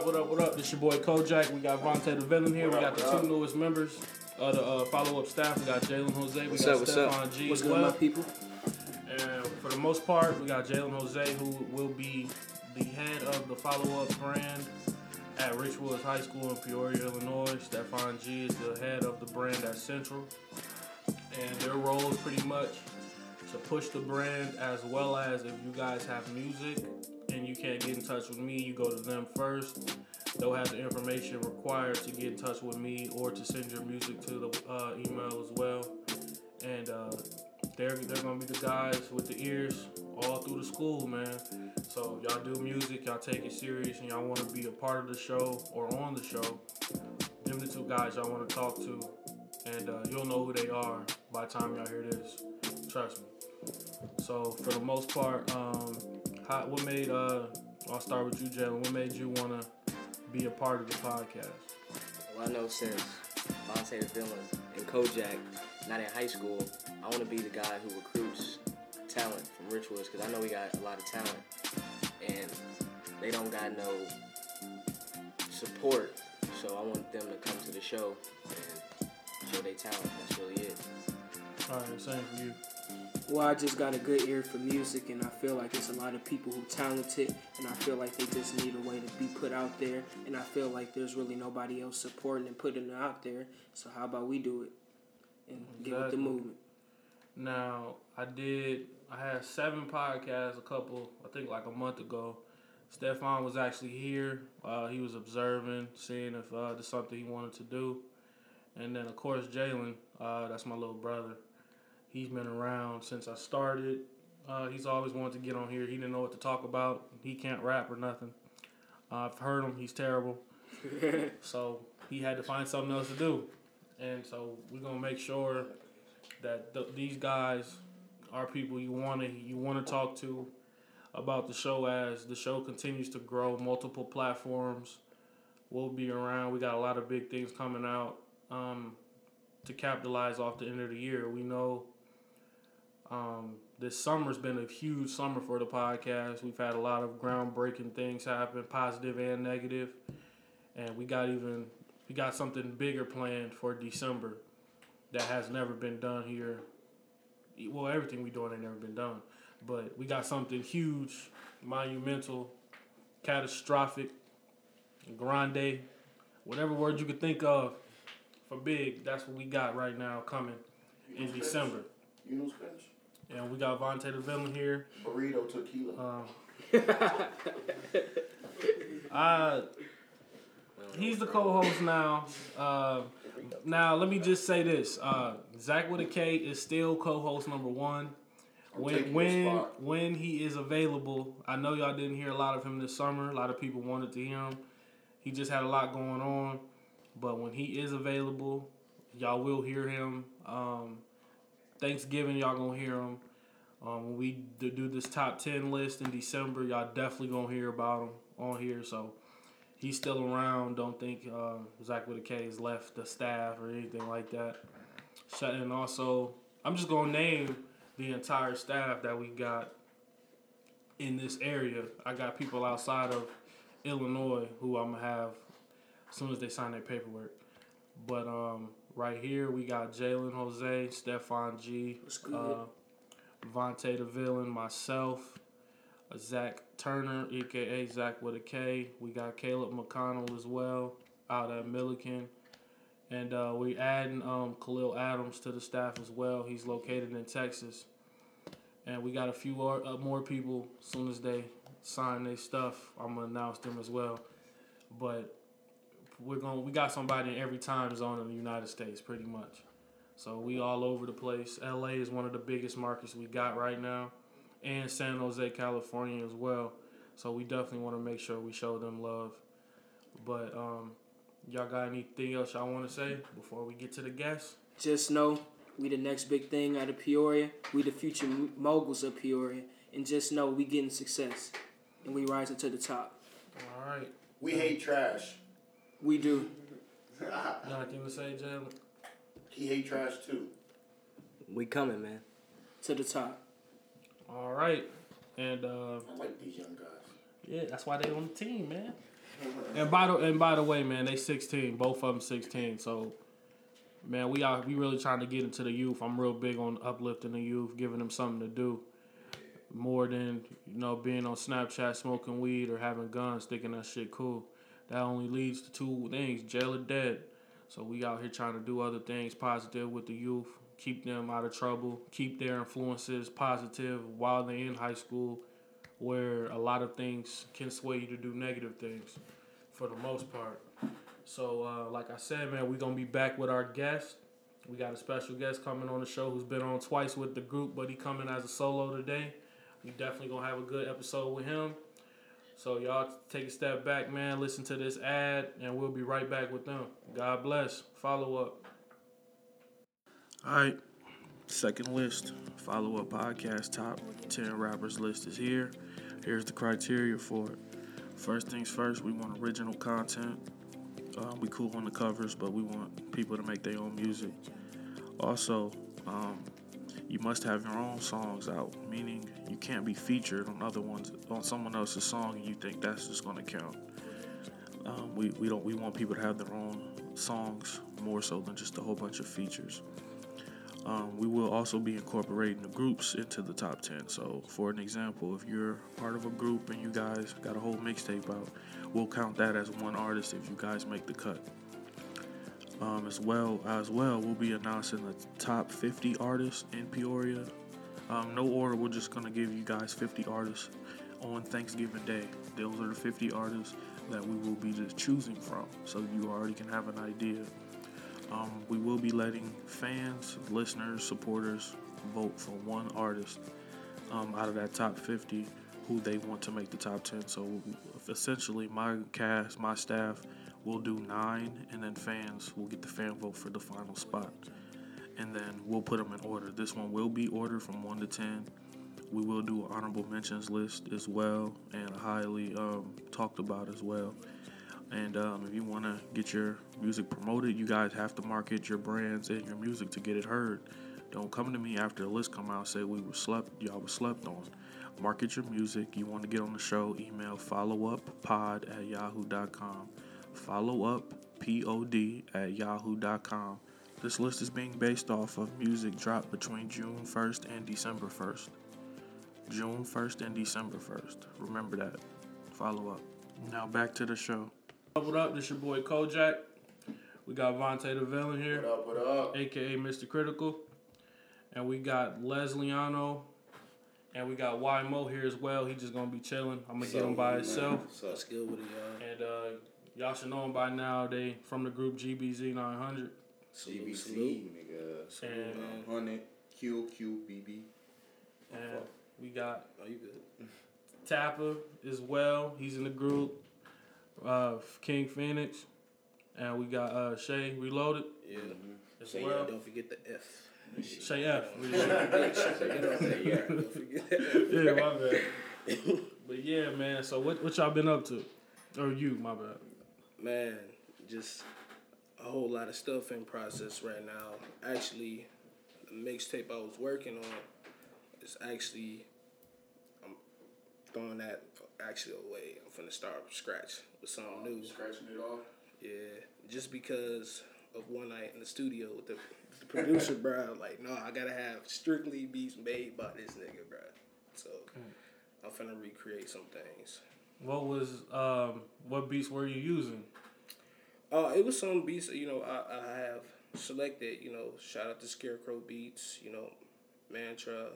up, what up, what up? This your boy Kojak. We got Vontae the Villain here. What we up, got the what two newest members of the uh, follow up staff. We got Jalen Jose. We What's got up, Stephon up? G What's good, people? And for the most part, we got Jalen Jose, who will be the head of the follow up brand at Richwoods High School in Peoria, Illinois. Stephon G is the head of the brand at Central. And their role is pretty much to push the brand as well as if you guys have music and you can't get in touch with me, you go to them first. They'll have the information required to get in touch with me or to send your music to the uh, email as well. And uh, they're they're gonna be the guys with the ears all through the school, man. So y'all do music, y'all take it serious, and y'all want to be a part of the show or on the show. Them the two guys y'all want to talk to, and uh, you'll know who they are by the time y'all hear this. Trust me. So for the most part, um, how, what made uh, I'll start with you, Jalen. What made you want to be a part of the podcast? Well, I know since Vontae the Villain and Kojak not in high school, I want to be the guy who recruits talent from Richwoods because I know we got a lot of talent and they don't got no support. So I want them to come to the show and show their talent. That's really it. All right, same for you. Well, I just got a good ear for music, and I feel like it's a lot of people who are talented, and I feel like they just need a way to be put out there, and I feel like there's really nobody else supporting and putting it out there. So how about we do it and get with the movement? Now, I did. I had seven podcasts. A couple, I think, like a month ago. Stefan was actually here. Uh, he was observing, seeing if uh, there's something he wanted to do. And then, of course, Jalen. Uh, that's my little brother. He's been around since I started. Uh, he's always wanted to get on here. He didn't know what to talk about. He can't rap or nothing. Uh, I've heard him. He's terrible. so he had to find something else to do. And so we're gonna make sure that th- these guys are people you want to you want to talk to about the show as the show continues to grow multiple platforms we'll be around we got a lot of big things coming out um, to capitalize off the end of the year we know um, this summer's been a huge summer for the podcast we've had a lot of groundbreaking things happen positive and negative. and we got even we got something bigger planned for december that has never been done here. Well, everything we're doing ain't never been done, but we got something huge, monumental, catastrophic, grande, whatever word you could think of for big. That's what we got right now coming in? December. You know Spanish? And we got Vontae the Villain here. Burrito tequila. Um, uh, he's the co-host now. Uh, now let me just say this: uh, Zach with a K is still co-host number one. When when when he is available, I know y'all didn't hear a lot of him this summer. A lot of people wanted to hear him. He just had a lot going on, but when he is available, y'all will hear him. Um, Thanksgiving, y'all gonna hear him. Um, when we do this top ten list in December, y'all definitely gonna hear about him on here. So he's still around. Don't think uh, Zach with a K has left the staff or anything like that. Shut and also, I'm just gonna name the entire staff that we got in this area. I got people outside of Illinois who I'm gonna have as soon as they sign their paperwork. But um, right here we got Jalen Jose, Stefan G, uh, Vontae the Villain, myself, uh, Zach Turner, aka Zach with a K. We got Caleb McConnell as well out at Millikin. And uh, we adding um, Khalil Adams to the staff as well. He's located in Texas. And we got a few more, uh, more people. As soon as they sign their stuff, I'm gonna announce them as well. But we're going we got somebody in every time zone in the United States, pretty much. So we all over the place. LA is one of the biggest markets we got right now, and San Jose, California as well. So we definitely want to make sure we show them love. But um, y'all got anything else y'all want to say before we get to the guests? Just know we the next big thing out of Peoria. We the future moguls of Peoria, and just know we getting success, and we rising to the top. All right. we hate trash. We do. You got to say, Jalen? he hate trash too. We coming, man. To the top. All right. And uh, I like these young guys. yeah, that's why they on the team, man. And by the and by the way, man, they sixteen. Both of them sixteen. So, man, we are we really trying to get into the youth. I'm real big on uplifting the youth, giving them something to do, more than you know being on Snapchat smoking weed or having guns, thinking that shit cool. That only leads to two things: jail or dead. So we out here trying to do other things positive with the youth, keep them out of trouble, keep their influences positive while they're in high school, where a lot of things can sway you to do negative things for the most part. So, uh, like I said, man, we're gonna be back with our guest. We got a special guest coming on the show who's been on twice with the group, but he coming as a solo today. We definitely gonna have a good episode with him. So y'all take a step back, man. Listen to this ad, and we'll be right back with them. God bless. Follow up. All right, second list. Follow up podcast top ten rappers list is here. Here's the criteria for it. First things first, we want original content. Um, we cool on the covers, but we want people to make their own music. Also, um, you must have your own songs out, meaning you can't be featured on other ones on someone else's song and you think that's just gonna count. Um, we, we don't we want people to have their own songs more so than just a whole bunch of features. Um, we will also be incorporating the groups into the top 10. So, for an example, if you're part of a group and you guys got a whole mixtape out, we'll count that as one artist if you guys make the cut. Um, as well as well, we'll be announcing the top 50 artists in Peoria. Um, no order. We're just gonna give you guys 50 artists on Thanksgiving Day. Those are the 50 artists that we will be just choosing from, so you already can have an idea. Um, we will be letting fans, listeners, supporters vote for one artist um, out of that top 50 who they want to make the top 10. So essentially, my cast, my staff will do nine, and then fans will get the fan vote for the final spot. And then we'll put them in order. This one will be ordered from 1 to 10. We will do an honorable mentions list as well, and highly um, talked about as well. And um, if you want to get your music promoted, you guys have to market your brands and your music to get it heard. Don't come to me after the list come out and say we were slept, y'all were slept on. Market your music. You want to get on the show, email followuppod at yahoo.com. Follow up pod at yahoo.com. This list is being based off of music dropped between June 1st and December 1st. June 1st and December 1st. Remember that. Follow up. Now back to the show. What up? This your boy Kojak. We got Vontae the Villain here, What up, what up? aka Mr. Critical. And we got Lesliano. And we got Y Mo here as well. He just gonna be chilling. I'm gonna get him by himself. That's good with it, y'all. And uh, y'all should know him by now. They from the group GBZ 900. Salute, CBC, salute. nigga. And, man. 100, QQBB. and we got Oh, you good? Tapper as well. He's in the group. Uh, King Phoenix. And we got uh, Shay Reloaded Yeah. as Say, well. don't forget the F. Shay F. Don't forget that. yeah, my bad. But yeah, man. So what what y'all been up to? Or you, my bad. Man, just a whole lot of stuff in process right now. Actually, the mixtape I was working on is actually I'm throwing that actually away. I'm finna start from scratch with something oh, new. Scratching it off. Yeah, just because of one night in the studio with the, the producer, bro. Like, no, I gotta have strictly beats made by this nigga, bro. So mm. I'm finna recreate some things. What was um what beats were you using? Uh, it was some beats, you know, I, I have selected, you know, shout out to Scarecrow Beats, you know, Mantra,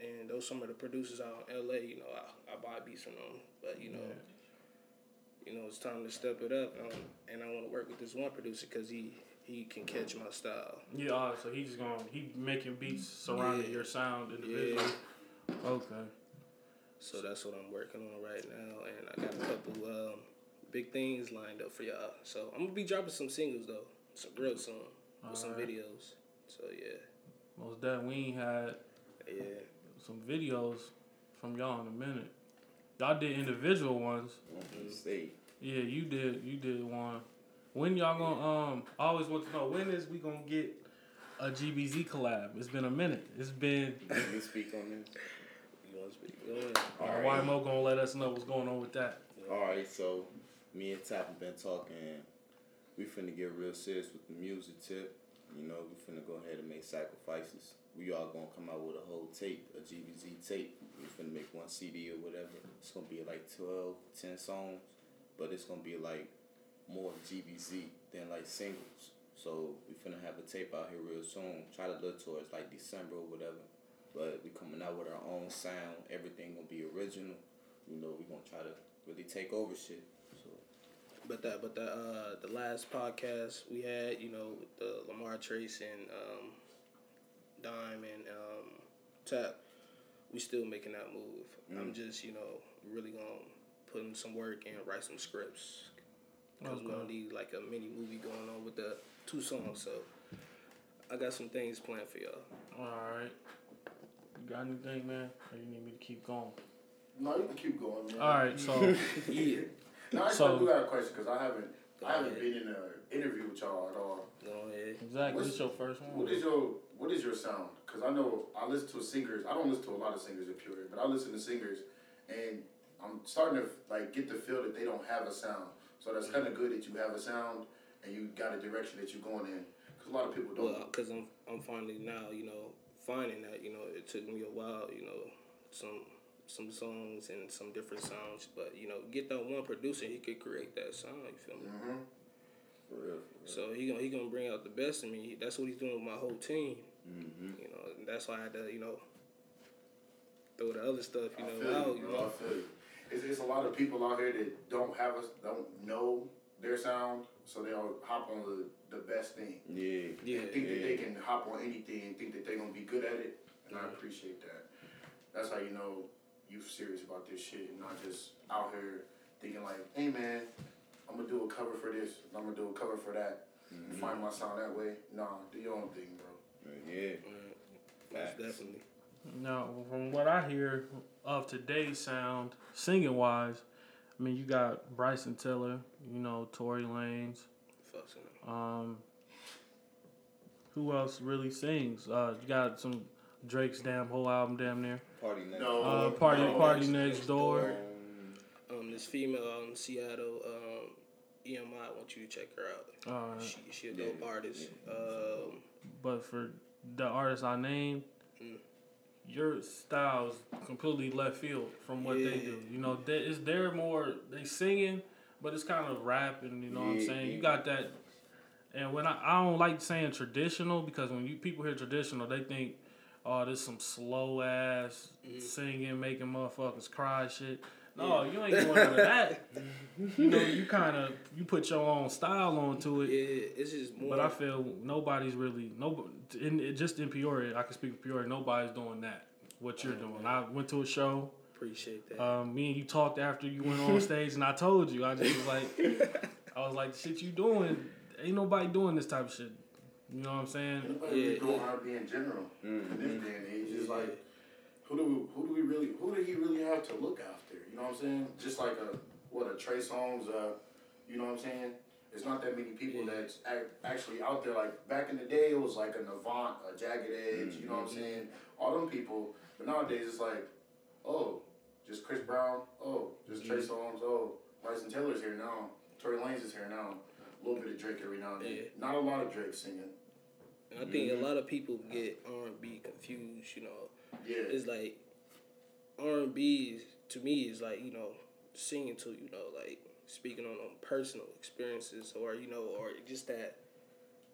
and those some of the producers out in LA, you know, I, I buy beats from them. But, you know, you know, it's time to step it up. Um, and I want to work with this one producer because he, he can catch my style. Yeah, uh, so he's going he making beats surrounding Yeah. your sound individually. Okay. So that's what I'm working on right now. And I got a couple um, big things lined up for y'all. So I'm going to be dropping some singles, though, some real soon, with some Alright. videos. So, yeah. Most that we ain't had Yeah. some videos from y'all in a minute. Y'all did individual ones. Say, Yeah, you did. You did one. When y'all gonna um? I always want to know when is we gonna get a GBZ collab? It's been a minute. It's been. let me speak on this. You want to speak? Go ahead. All Uh, right. YMO gonna let us know what's going on with that. All right, so me and Tap have been talking. We finna get real serious with the music tip. You know, we finna go ahead and make sacrifices. We all gonna come out with a whole tape, a GBZ tape. We finna make one CD or whatever. It's gonna be like 12, 10 songs, but it's gonna be like more GBZ than like singles. So we finna have a tape out here real soon. Try to look towards like December or whatever. But we coming out with our own sound. Everything gonna be original. You know, we gonna try to really take over shit. So But that, but the uh, the last podcast we had, you know, with the Lamar Trace and um, Dime and um, Tap, we still making that move. I'm just, you know, really gonna put in some work and write some scripts because we're gonna need like a mini movie going on with the two songs. So I got some things planned for y'all. All right. You got anything, man? Or you need me to keep going? No, you can keep going, man. All right. So Yeah, No, actually, So- I do got a question because I haven't, I haven't ahead. been in an interview with y'all at all. go ahead. exactly, What's- this your first one. What is your What is your sound? Because I know I listen to singers. I don't listen to a lot of singers in Peoria, but I listen to singers, and I'm starting to like get the feel that they don't have a sound. So that's kind of good that you have a sound and you got a direction that you're going in. Because a lot of people don't. Well, because I'm I'm finally now, you know, finding that you know it took me a while, you know, some some songs and some different sounds, but you know, get that one producer, he could create that sound. You feel me? hmm for real. So he gonna he gonna bring out the best in me. That's what he's doing with my whole team. Mm-hmm. You know, and that's why I had to you know throw the other stuff, you know, out. you, You know, I feel you. It's, it's a lot of people out here that don't have us, don't know their sound, so they'll hop on the, the best thing. Yeah. yeah, and think that they can hop on anything and think that they're gonna be good at it. And I appreciate that. That's how you know you're serious about this shit and not just out here thinking like, hey man, I'm gonna do a cover for this, I'm gonna do a cover for that, and find my sound that way. Nah, do your own thing, bro. Yeah. most Facts. definitely. Now, from what I hear of today's sound, singing wise, I mean, you got Bryson Tiller, you know, Tory Lanez. Fucks in Um, who else really sings? Uh, you got some Drake's damn whole album, damn near. Party next. No. Uh, party, no. party next door. Um, Um, this female out in Seattle, um, EMI, I want you to check her out. Uh, She she a Yeah, dope artist. Um, but for the artists I named, Mm. your style's completely left field from what they do. You know, they, it's they're more they singing, but it's kind of rapping. You know what I'm saying? yeah. You got that. And when I, I don't like saying traditional because when you people hear traditional, they think, oh, this some slow ass Mm-hmm. singing, making motherfuckers cry shit. No, you ain't doing none of that. you know, you kind of you put your own style onto it. yeah, it's just more. But I feel nobody's really no in just in Peoria. I can speak for Peoria. Nobody's doing that. What you're doing. I went to a show. appreciate that. Um, me and you talked after you went on stage, and I told you. I just was like, I was like, the shit you doing. Ain't nobody doing this type of shit. You know what I'm saying? Really Yeah, doing yeah. R&B in general in this Mhm. day and age is like, who do we, who do we really, who do he really have to look after? You know what I'm saying? Just like a what a Trey Songz, uh, you know what I'm saying? It's not that many people Yeah. that's ac- actually out there. Like back in the day, it was like a Navant, a Jagged Edge. You know what I'm Mhm. saying? All them people. But nowadays, it's like, oh, just Chris Brown. Oh, just Trey Songz. Oh, Bryson Tiller's here now. Tory Lanez is here now. A little bit of Drake every now and then. Yeah. Not a lot of Drake singing. And I think Mm-hmm. a lot of people get R and B confused. You know, Yeah. it's like R and B to me is like you know singing to you know like speaking on, on personal experiences or you know or just that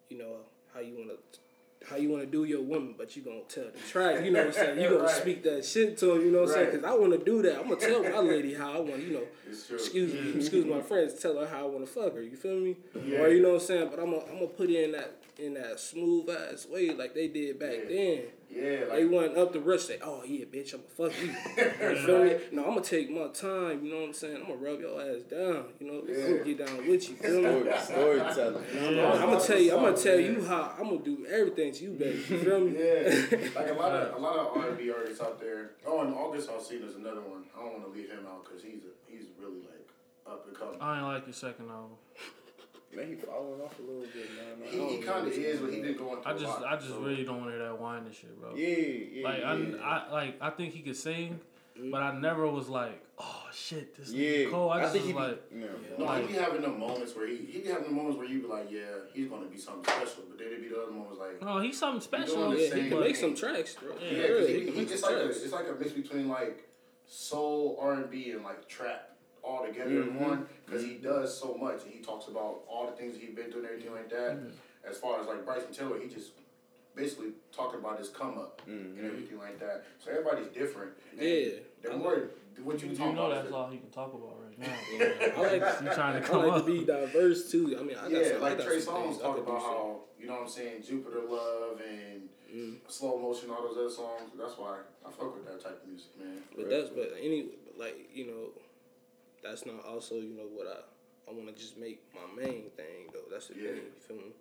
you know how you want to how you want to do your woman, but you gonna tell the track. You know what I'm saying? You gonna Right. speak that shit to him. You know what I'm saying? Because I want to do that. I'm gonna tell my lady how I want. You know, excuse me, mm-hmm. excuse my friends, tell her how I want to fuck her. You feel me? Yeah. Or you know what I'm saying? But I'm gonna I'm gonna put in that in that smooth ass way like they did back Yeah. then. Yeah, like, They went up the rush, say, "Oh yeah, bitch, I'ma fuck you." You feel me? No, I'm gonna take my time. You know what I'm saying? I'm gonna rub your ass down. You know, I'ma get down with you. Feel me? Story, storytelling. I'm gonna tell you. I'm gonna tell you how. I'm gonna do everything to you, baby. You feel me? yeah, like a lot of a lot of R and B artists out there. Oh, and August Alsina is another one. I don't want to leave him out because he's a, he's really like up and coming. I ain't like your second album. Man, he falling off a little bit, man. I He, he kind of is, but he know. been going through I just a lot. I just so- really don't want to hear that whining shit, bro. Yeah, yeah, Like yeah. I, I like I think he could sing, but I never was like, oh shit, this Yeah, nigga cold. I I just think was he be- like, yeah. No, Like- he be having the moments where he he be having the moments where you be like, yeah, he's gonna be something special, but then it be the other moments like, no, he's something special. doing the Yeah, he can make some tracks, bro. Yeah, yeah, Yeah, 'cause he he, he, make it's like a, it's like a mix between like soul, R and B, and like trap all together Mhm. in one. Because he does so much, and he talks about all the things he's been through and everything like that. As far as like Bryson Tiller, he just basically talking about his come up Mhm. and everything like that. So everybody's different. And Yeah. The more what you You talking know about, that's is all he can talk about right now. I like you trying to come I like up? to be diverse too. I mean, I got yeah, some, I like got Trey some Songz things talk about how you know what I'm saying, Jupiter Love and Mm. slow motion, all those other songs. That's why I fuck with that type of music, man. But that's but any like you know, that's not also you know what I I want to just make my main thing though. That's the Yeah. thing. You feel me?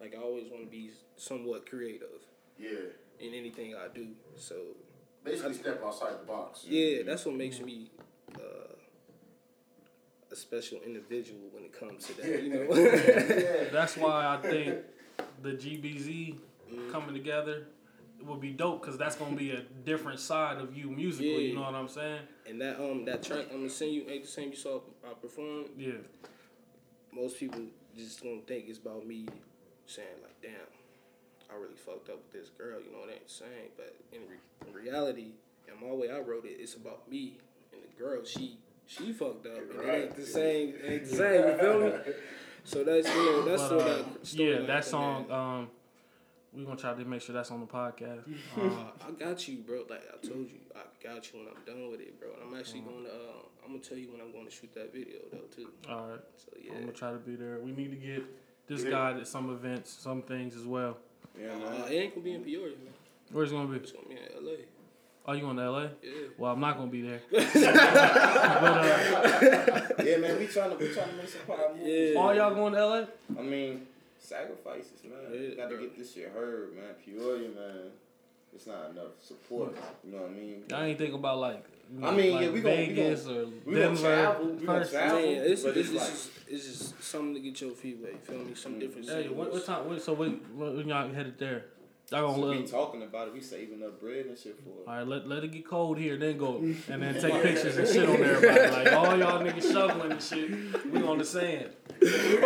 Like I always want to be somewhat creative Yeah, in anything I do. So basically step outside the box. yeah, that's what makes me uh, a special individual when it comes to that. You know. yeah. That's why I think the GBZ coming together would be dope because that's gonna be a different side of you musically. Yeah. You know what I'm saying? and that um that track I'm gonna send you ain't the same you saw I perform. Yeah. most people just gonna think it's about me saying like, damn, I really fucked up with this girl. You know, what I'm saying? But in, re- in reality, in my way I wrote it, it's about me and the girl. She she fucked up, and it ain't the same. It ain't the same. You feel me? So that's you know that's But, sort uh, of story yeah, like that song. man. Um, we gonna try to make sure that's on the podcast. Uh, I got you, bro. Like I told you, I got you when I'm done with it, bro. And I'm actually going to. Uh, I'm gonna tell you when I'm going to shoot that video though too. all right, So yeah. I'm gonna try to be there. We need to get this Yeah. guy at some events, some things as well. Yeah, Uh, it ain't gonna be in Peoria, man. Where's it gonna be? It's gonna be in L.A. Are you going to LA? Yeah. Well, I'm not gonna be there. but uh, yeah, man. We trying to we trying to make some power moves. Yeah. all y'all going to LA? I mean, sacrifices, man. Yeah, Got to get this shit heard, man. Peoria, man. It's not enough support. You know what I mean? Y'all ain't think about like, you know, I mean, like yeah, we gon- we Vegas gon- or we gonna Denver. travel, we gonna first. travel. Man, it's, but it's, it's it's, like- just, it's just something to get your feet wet. You feel me? Some mm. different. Hey, what, what time? What, so what, when y'all headed there? Y'all gonna we be talking about it. We saving up bread and shit for it. All right, let, let it get cold here, then go and then take pictures and shit on everybody. Like all y'all niggas shoveling and shit, we on the sand. See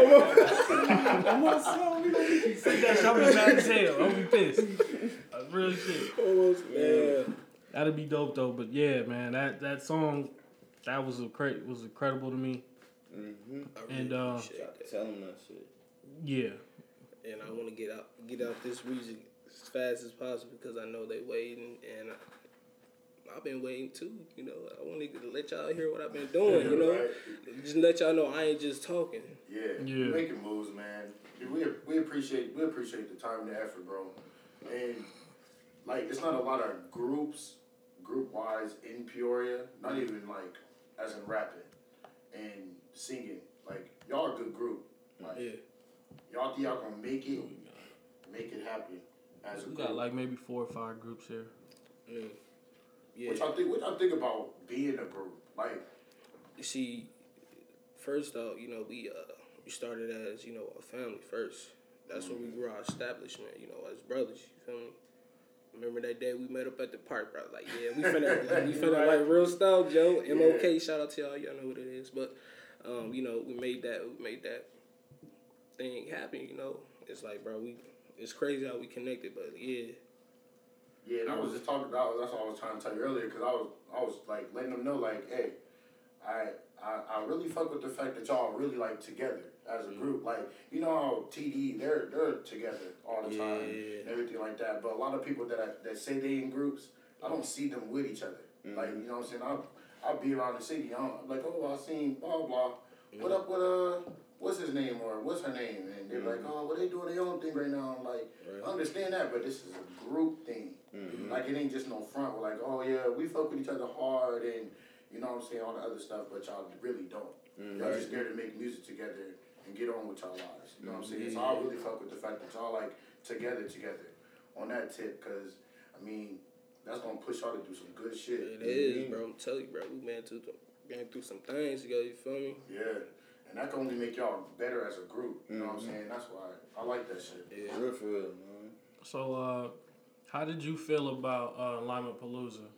that shit, I'll be mad as hell. I'll be pissed. Uh, real shit. Almost, man. That'd be dope though. But yeah, man, that that song, that was a cra- was incredible to me. Mm-hmm. I really And, uh, appreciate. Tell them that shit. Yeah, and I want to get out get out this region as fast as possible because I know they waiting and I, I've been waiting too. You know, I want to let y'all hear what I've been doing. You know, Right. just let y'all know I ain't just talking. Yeah, Yeah. making moves, man. We we appreciate we appreciate the time and the effort, bro. And like, it's not a lot of groups, group wise in Peoria. Not even like as in rapping and singing. Like y'all a good group. Like Yeah, y'all think y'all gonna make it, make it happen as a we group. got like maybe four or five groups here. mm. Yeah. What y'all think? What y'all think about being a group? Like, You see, first off, you know, we uh we started as, you know, a family first. That's when we grew our establishment, you know, as brothers, you feel me? Remember that day we met up at the park, bro? Like, yeah, we finna, like, we finna, like, real style, Joe. MOK, shout out to y'all, y'all know what it is. But, um, you know, we made that, we made that thing happen, you know? It's like, bro, we, it's crazy how we connected, but yeah. Yeah, and I was just talking about that's what I was trying to tell you earlier because I was I was like letting them know like, hey, I, I I really fuck with the fact that y'all really like together as a mm. group. Like you know how TD they're they're together all the time and everything like that. But a lot of people that I, that say they in groups, I don't see them with each other. Mm. Like you know what I'm saying? I'll I'll be around the city. I'm like, oh, I seen blah blah. What mm. up with uh? What's his name or what's her name? And they're like, mm-hmm. oh, well, they doing their own thing right now. I'm like, Right. I understand that, but this is a group thing. Mm-hmm. Like it ain't just no front. We're like, oh yeah, we fuck with each other hard, and you know what I'm saying, all the other stuff. But y'all really don't. Mm, y'all just there to make music together and get on with y'all lives. You know what I'm saying? So I mm-hmm. really fuck with the fact that y'all like together, together on that tip, cause I mean that's gonna push y'all to do some good shit. It is, mm-hmm. bro. I'm telling you, bro. We been through, been through some things together, you feel me? Yeah. And that can only make y'all better as a group. You know what I'm saying? That's why I like that shit. Yeah. Real for real, man. So, uh, how did you feel about uh, Lima Palooza?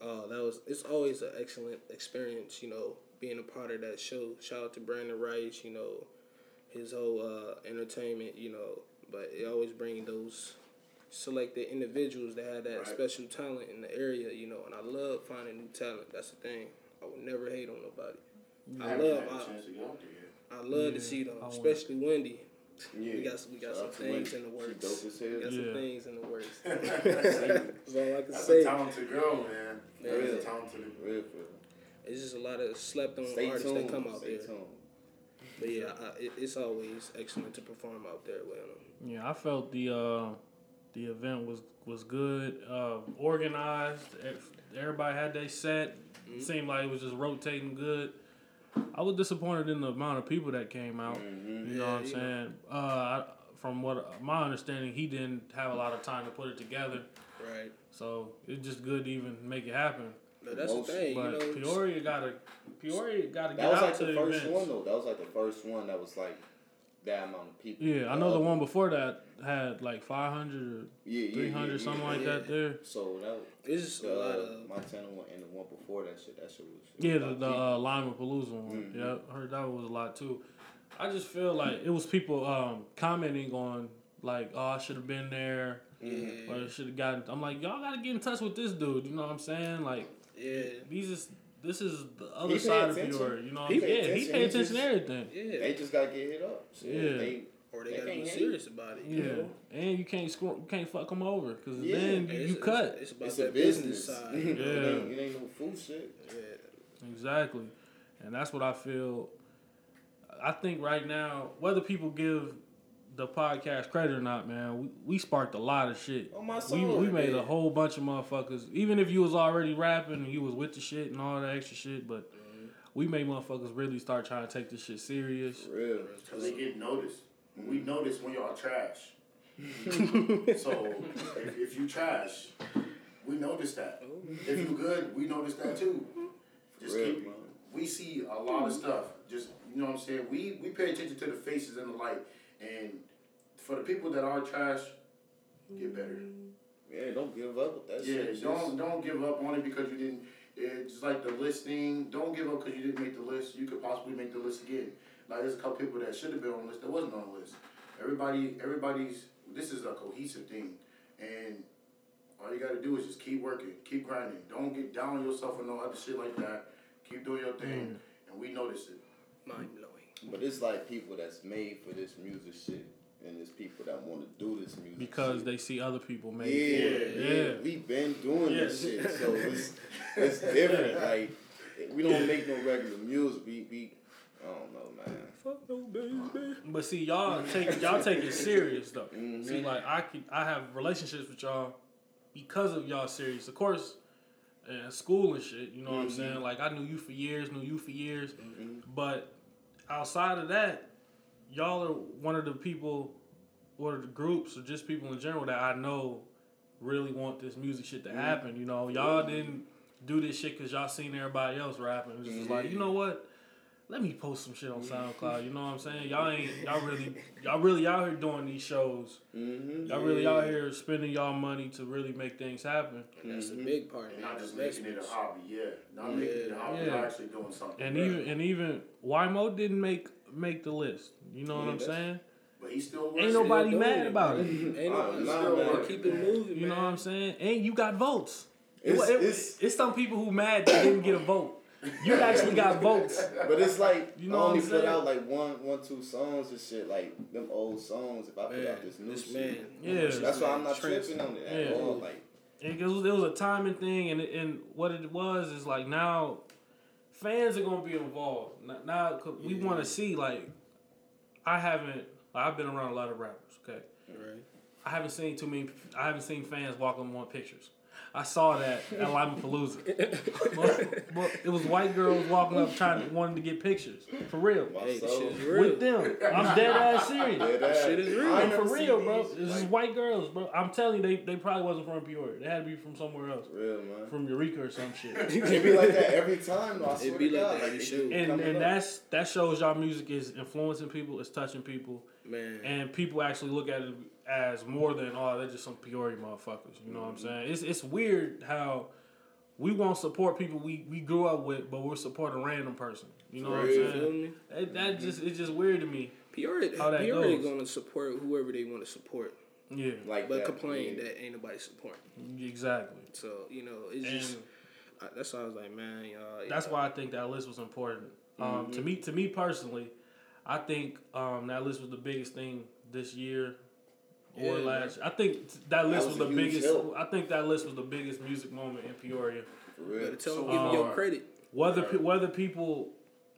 Oh, that was. It's always an excellent experience. You know, being a part of that show. Shout out to Brandon Rice. You know, his whole uh, entertainment. You know, but it always bring those selected individuals that had that Right. special talent in the area. You know, and I love finding new talent. That's the thing. I would never hate on nobody. I haven't love. had a I, chance to get there. I love Yeah, to see them, especially Wendy. Yeah. We got we got Shout some things in the She works. dope as hell. We got Yeah. some things in the works. That's That's all I can a say. talented girl, man. Yeah. That is a talented. Real for. It's just a lot of slept on Stay artists tuned. that come out Stay there. tuned. But yeah, I, it, it's always excellent to perform out there with them. Yeah, I felt the uh, the event was was good, uh, organized. Everybody had their set. Mm-hmm. Seemed like it was just rotating good. I was disappointed in the amount of people that came out. Mm-hmm. You know Yeah, what I'm you saying? Uh, I, from what my understanding, he didn't have a lot of time to put it together. Right. So it's just good to even make it happen. But that's the Most- thing, you But know. Peoria gotta Peoria gotta get out like to the the first events. one though. That was like the first one that was like that amount of people. Yeah, I know the one before that had like 500 or Yeah, yeah, 300, yeah, something yeah, like yeah. that there. So that It's just the a lot of Montana one and the one before that shit. That shit was. Yeah, the, about the cheap. uh, Lima Palooza one. Mhm. Yeah, I heard that was a lot too. I just feel like it was people um, commenting on like, oh, I should have been there, yeah, or I should have gotten. I'm like, y'all got to get in touch with this dude. You know what I'm saying? Like, yeah, these is this is the other He pay side of attention. Peoria. You know what He I'm saying? Yeah, he attention. pay attention to everything. yeah. They just gotta get hit up. Shit, Yeah. They, or they they gotta be can't serious about it. You Yeah, know? and you can't score, you can't fuck them over because Yeah. then you, It's- you it's- cut. It's, about it's a that business. side. it, Yeah. ain't, it ain't no food shit. yeah. Exactly. And that's what I feel. I think right now, whether people give the podcast credit or not, man, we, we sparked a lot of shit. On my We, soul. we made a whole bunch of motherfuckers. Even if you was already rapping and you was with the shit and all that extra shit, but mm-hmm. we made motherfuckers really start trying to take this shit serious. For real. Because they get noticed. We notice when y'all trash. so if, if you trash, we notice that. If you good, we notice that too. Just Real, keep. man. We see a lot of stuff. Just you know what I'm saying. We we pay attention to the faces and the light. And for the people that are trash, get better. Mm-hmm. Yeah, don't give up with that Yeah, shit. don't don't give up on it because you didn't. It's just like the listing. Don't give up because you didn't make the list. You could possibly make the list again. Like there's a couple people that should have been on the list that wasn't on the list. Everybody, everybody's. This is a cohesive thing, and all you got to do is just keep working, keep grinding. Don't get down on yourself or no other shit like that. Keep doing your thing, mm. and we notice it. Mind blowing. But it's like people that's made for this music shit, and it's people that want to do this music Because shit. they see other people Yeah, make it. yeah, Yeah. We've been doing this shit, so it's it's different. Like we don't make no regular music. We we I don't know, man. Fuck no baby. But see, y'all take y'all take it serious though. Mhm. See, like I could, I have relationships with y'all because of y'all serious. Of course, And school and shit. You know what I'm Mhm. saying? Like I knew you for years, knew you for years. Mhm. But outside of that, y'all are one of the people, or the groups, or just people in general that I know really want this music shit to happen. You know, y'all didn't do this shit because y'all seen everybody else rapping. It's just like, you know what? Let me post some shit on SoundCloud. You know what I'm saying? Y'all ain't y'all really y'all really out here doing these shows. Mm-hmm. Y'all really out here spending y'all money to really make things happen. And that's the Mhm. big part. And man. not just making it a hobby. Yeah, not making it a hobby. Yeah. You're actually doing something. And better. even and even YMO didn't make make the list. You know what I'm saying? but he still Ain't nobody doing mad it. about it. Ain't Uh, no, still man. keep it moving. You know what. I'm saying? And you got votes. It's- it- it's- it's some people who mad that didn't get a vote. You actually got votes. But it's like You you know know what only put out like one, one, two songs and shit. Like them old songs. If I put Man, out this new this shit, man. Yeah. that's why I'm not Trans- tripping on it at Yeah. all. Like It was, it was a timing thing, and and what it was is like now fans are gonna be involved now. we want to see like I haven't. I've been around a lot of rappers. Okay, Right. I haven't seen too many. I haven't seen fans walk on pictures. I saw that at Lima Palooza. but, but it was white girls walking up trying to wanting to get pictures for real Hey, this soul. shit is real. with them. I'm dead ass serious. Yeah, that, Shit is real. I ain't I'm for real, bro. these, This is like, white girls, bro. I'm telling you, they, they probably wasn't from Peoria. They had to be from somewhere else, real man. from Eureka or some shit. It'd be like that every time. Though, I swear be to like God. that every it show. and and up. that's that shows y'all music is influencing people, it's touching people, Man. and people actually look at it as more than oh they're just some Peoria motherfuckers. You know what I'm saying? It's it's weird how we won't support people we, we grew up with, but we'll support a random person. You know what I'm Right. You feel saying? It, that just it's just weird to me. Peoria, How that Peoria goes. going to support whoever they want to support, Yeah, Like but that. complain yeah. that ain't nobody supporting. exactly. So you know, it's And just I, that's why I was like, man, y'all. that's y'all- why I think that list was important. Um, Mm-hmm. To me, to me personally, I think um, that list was the biggest thing this year or Yeah, last. I think that list was was, the biggest. help. I think that list was the biggest music moment in Peoria. For real. better tell So, them, give me your uh, credit. Whether pe- whether people,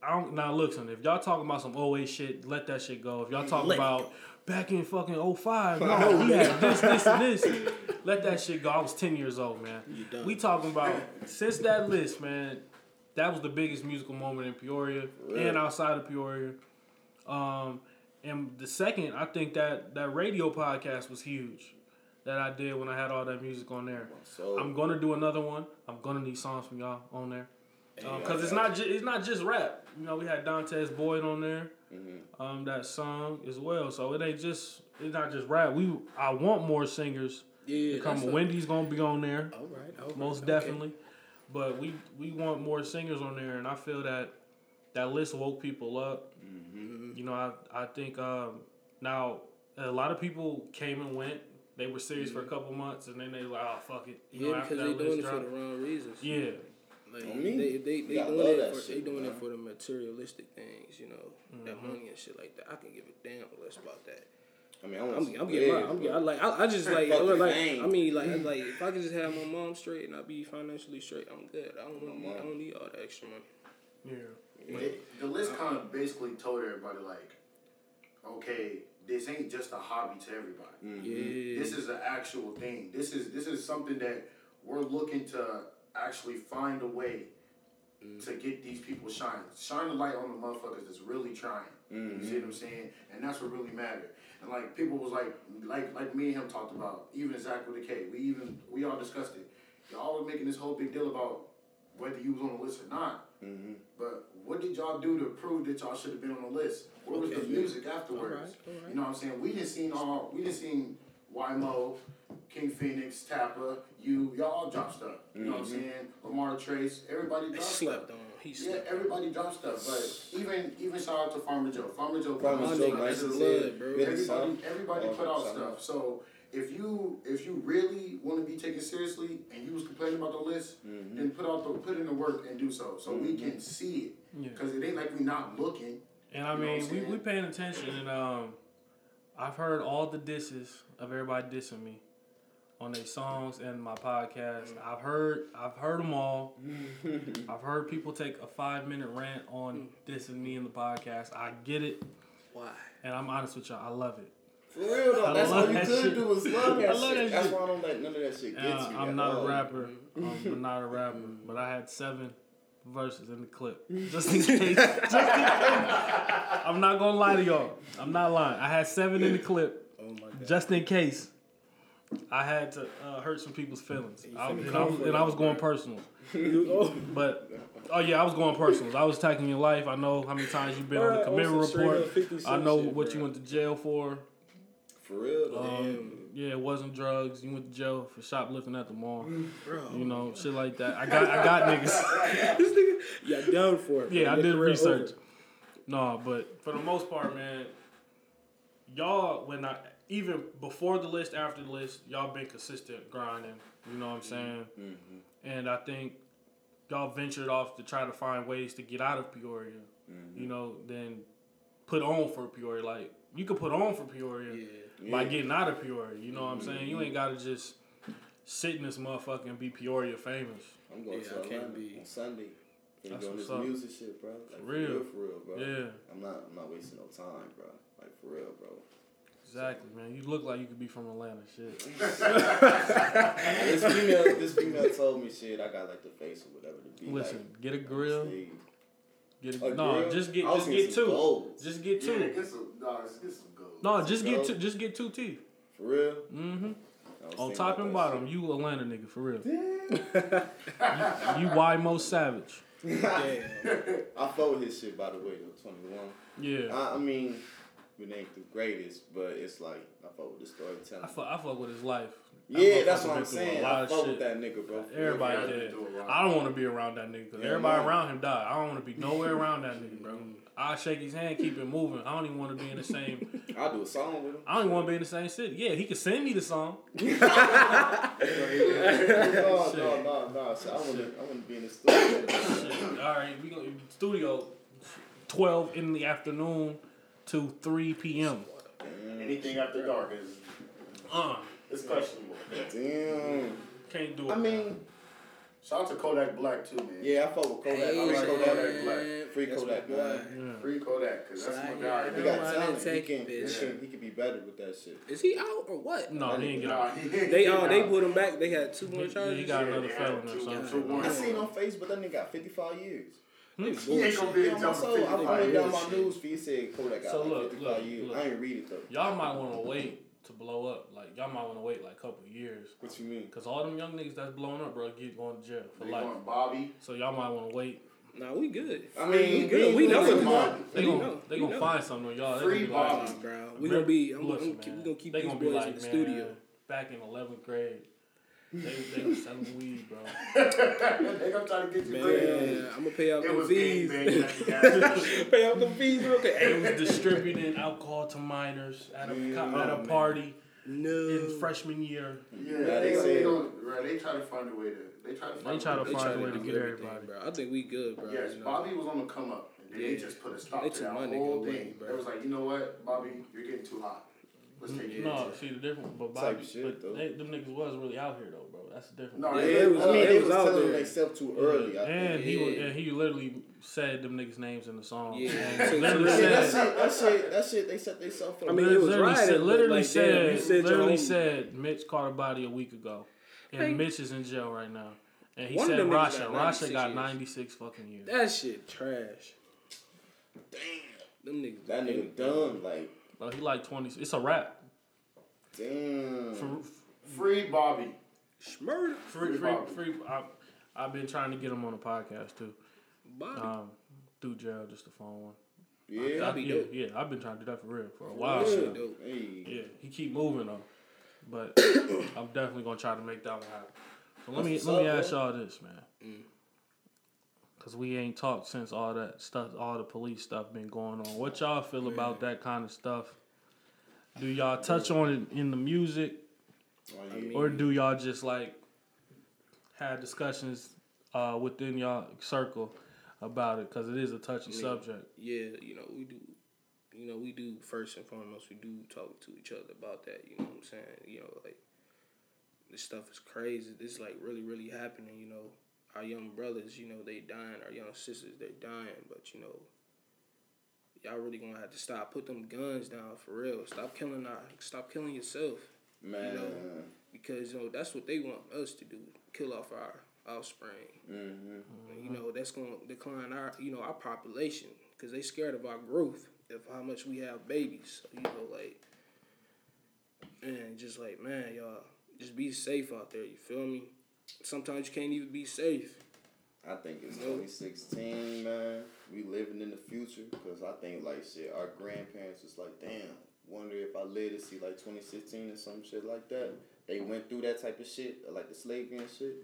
I don't now listen. If y'all talking about some 08 shit, let that shit go. If y'all talking Let about back in fucking 05, no, we had this, this, and this. Let that shit go. I was 10 years old, man. You done. We talking about since that list, man. That was the biggest musical moment in Peoria real. and outside of Peoria. Um, and the second, I think that that radio podcast was huge. That I did when I had all that music on there. So I'm gonna do another one. I'm gonna need songs from y'all on there, Yeah, because it's not ju- it's not just rap. You know, we had Dantes Boyd on there, Mm-hmm. um, that song as well. So it ain't just it's not just rap. We I want more singers yeah, to come. Wendy's gonna be on there, All right, all right, most okay. definitely. But we we want more singers on there, and I feel that that list woke people up. Mm-hmm. You know, I I think um, now a lot of people came and went. They were serious for a couple months, and then they like, oh fuck it. You Mm-hmm. Yeah, after because that they doing list it for the wrong reasons. Yeah, Like, I mean, they they, they gotta doing it for shit, they doing man. it for the materialistic things, you know, that Mm-hmm. money and shit like that. I can give a damn less about that. I mean, I I'm, some I'm getting bread, my, I'm getting, I like, I, I just like, Fuck like. I mean, like, like, if I could just have my mom straight and I be financially straight, I'm good. I don't, want, I don't need all the extra money. yeah. It- the list kind of basically told everybody like, okay, this ain't just a hobby to everybody. Mm-hmm. Yeah, This is an actual thing. This is this is something that we're looking to actually find a way to get these people shine. Shine the light on the motherfuckers that's really trying. You see what I'm saying? And that's what really mattered. And like people was like like like me and him talked about, even Zach with the K. We even we all discussed it. Y'all were making this whole big deal about whether you was on the list or not. Mm-hmm. But what did y'all do to prove that y'all should have been on the list? Where was the music afterwards? Alright, alright. You know what I'm saying? We didn't seen all we didn't seen YMO, King Phoenix, Tappa, you, y'all all dropped stuff. You know what I'm saying? Lamar Trace, everybody he dropped stuff. slept on. He Yeah, everybody dropped stuff, but even even shout out to Farmer Joe. Farmer Joe, Farmer put out Joe, stuff. nice and Everybody- blood, bro. Everybody, everybody Oh, put out shout stuff. So if you if you really want to be taken seriously and you was complaining about the list, Mm-hmm. then put out the put in the work and do so, so we can see it. Yeah. Because it ain't like we not looking. And I mean, we, we paying attention, and um, I've heard all the disses of everybody dissing me on their songs and my podcast. I've heard I've heard them all. I've heard people take a five minute rant on dissing me in the podcast. I get it, Why? and I'm honest with y'all. I love it. For real though, I that's all you that could shit. do was love that I love shit. that That's shit. why I don't let none of that shit get Uh, to you. I'm at not all. a rapper. I'm not a rapper, but I had seven verses in the clip, just in case. Just in case. I'm not gonna lie to y'all. I'm not lying. I had seven in the clip. Oh my god. just in case I had to uh, hurt some people's feelings. I, and, I was, and I was going personal. oh, But oh yeah, I was going personal. I was attacking your life. I know how many times you've been on the Bruh, commitment some straight report. up 50 I Cent know shit, what bruh. you went to jail for. For real though. Um, yeah, it wasn't drugs. You went to jail for shoplifting at the mall. bro. You know, shit like that. I got I got niggas. this nigga, yeah, down for it. Yeah, I did research. over. No, but for the most part, man, y'all when I even before the list, after the list, y'all been consistent grinding. You know what I'm saying? Mm-hmm. And I think y'all ventured off to try to find ways to get out of Peoria. Mm-hmm. You know, then put on for Peoria. Like you could put on for Peoria Yeah. By getting out of Peoria. You know what I'm saying? You ain't gotta just sit in this motherfucker and be Peoria famous. I'm going Yeah, to I can't Atlanta be. on Sunday. Been That's doing what's this up. music shit, bro. Like, For real. for real, for real, bro. Yeah. I'm not, I'm not wasting no time, bro. Like for real, bro. Exactly, man. You look like you could be from Atlanta. Shit. this female, this female told me shit. I got like the face or whatever to be. Listen, like, get a grill. Get A a, no, grill? just get I was just get two. Just get Yeah, two. get some, nah, just get some gold. No, just get two. Just get two teeth. For real. Mm-hmm. On top and bottom, shit. you Atlanta nigga for real. you, you Y most savage. Damn. I fuck with his shit by the way though. Twenty one. Yeah. I, I mean, it ain't the greatest, but it's like I fuck with the storytelling. I fuck, I fuck with his life. Yeah, that's what I'm been a saying. lot I of fuck shit. with that nigga, bro. For. Everybody Yeah, dead. Do I don't want to be around that nigga because Yeah, everybody no. around him died. I don't want to be nowhere around that nigga, bro. I shake his hand, keep it moving. I don't even want to be in the same. I'll do a song with him. I don't even want to be in the same city. Yeah, he could send me the song. no, no, no, no. So I want to, I want to be in the studio. All right, we go studio. Twelve in the afternoon to three p.m. Anything after dark is Uh, it's questionable. Damn. can't do it. I mean, Shout out to Kodak Black too, man. yeah, I fuck with Kodak. I like Kodak. Black. Free That's Kodak, my man. yeah. Free Kodak, cause that's my Slide guy. your He got Don't talent. He can, he can, he can be better with that shit. Is he out or what? No, he ain't get out. They get uh they put him back. They had two more charges. he got another they felon or something. two warrants. I seen on Facebook that nigga got 55 years. He ain't gonna be Yeah, in my jail I, I 55 went down my news feed said Kodak got So like look, 55 look, years. look. I ain't read it though. Y'all might want to wait to blow up. Like y'all might want to wait like a couple years. What you mean? Cause all them young niggas that's blowing up, bro, get going to jail for They life. going Bobby. So y'all might want to wait. Nah, we good. I mean, we good. We know what what Bobby. They We gonna know. they gonna know. find something on y'all. Free gonna be like, Bobby. Nah, bro. We gonna be. I'm, Listen, I'm, keep, we gonna keep they these gonna be boys like, in the man, studio. Back in eleventh grade, they they was selling weed, bro. they gonna try to get you Man, bread. I'm gonna pay out the fees. gangbanging at the gas station. pay out the fees real quick. They was distributing alcohol to minors at a co- at a oh, man. party No. in freshman year. Yeah, Yeah, they, they they, don't. Right, they try to find a way to. They try to. Find They try a to way They find a to way to get everybody. bro. I think we good, bro. Yes, you know? Bobby was on the come up. And Yeah. they just put a stop They to took that my nigga whole away, thing. bro. It was like, you know what, Bobby, you're getting too hot. Let's mm, take you. No, see the difference, but Type Bobby, shit, but they, them niggas was really out here though, bro. That's the difference. No, Yeah, they- it was- I mean, they they was was out telling there. themselves too early. I and think. he was, Yeah. and he literally said them niggas' names in the song. Yeah. And So- Yeah, that said, shit, that shit, that shit, they set themselves. I mean, it was literally riding, said, but literally like, said, damn, you said literally said, Mitch caught a body a week ago, and Hey. Mitch is in jail right now. And he One of said them Rasha, got Rasha 96 got 96 fucking years. That shit trash. Damn. Them niggas. that nigga done. Like, Bro, he like 20. It's a rap. damn. For, Free Bobby. Shmurda. free, Free free, free, I, I've been trying to get him on a podcast too. Bobby. Um, through jail, just the phone one. Yeah. That'd be yeah, dope. yeah, I've been trying to do that for real for a while. Yeah, dope. Hey. Yeah, he keep moving though, but I'm definitely gonna try to make that one happen. So let me let me ask y'all this, man, Mm. because we ain't talked since all that stuff, all the police stuff been going on. What y'all feel about that kind of stuff? Do y'all touch on it in the music, I mean- or do y'all just like have discussions uh, within y'all circle about it? Because it is a touchy I mean, subject. Yeah, you know, we do. You know, we do first and foremost. We do talk to each other about that. You know what I'm saying? You know, like this stuff is crazy. This is like really, really happening. You know, our young brothers. You know, they dying. Our young sisters, they dying. But you know, y'all really gonna have to stop. Put them guns down for real. Stop killing our. Stop killing yourself. Man. know, because you know that's what they want us to do. Kill off our offspring. Mm-hmm. And, you know that's going to decline our you know our population because they scared of our growth of how much we have babies. So, you know like and just like man y'all just be safe out there. You feel me? Sometimes you can't even be safe. I think it's No. 2016, man. We living in the future because I think like shit. Our grandparents was like, damn. Wonder if I live to see like 2016 or some shit like that. They went through that type of shit, like the slavery and shit.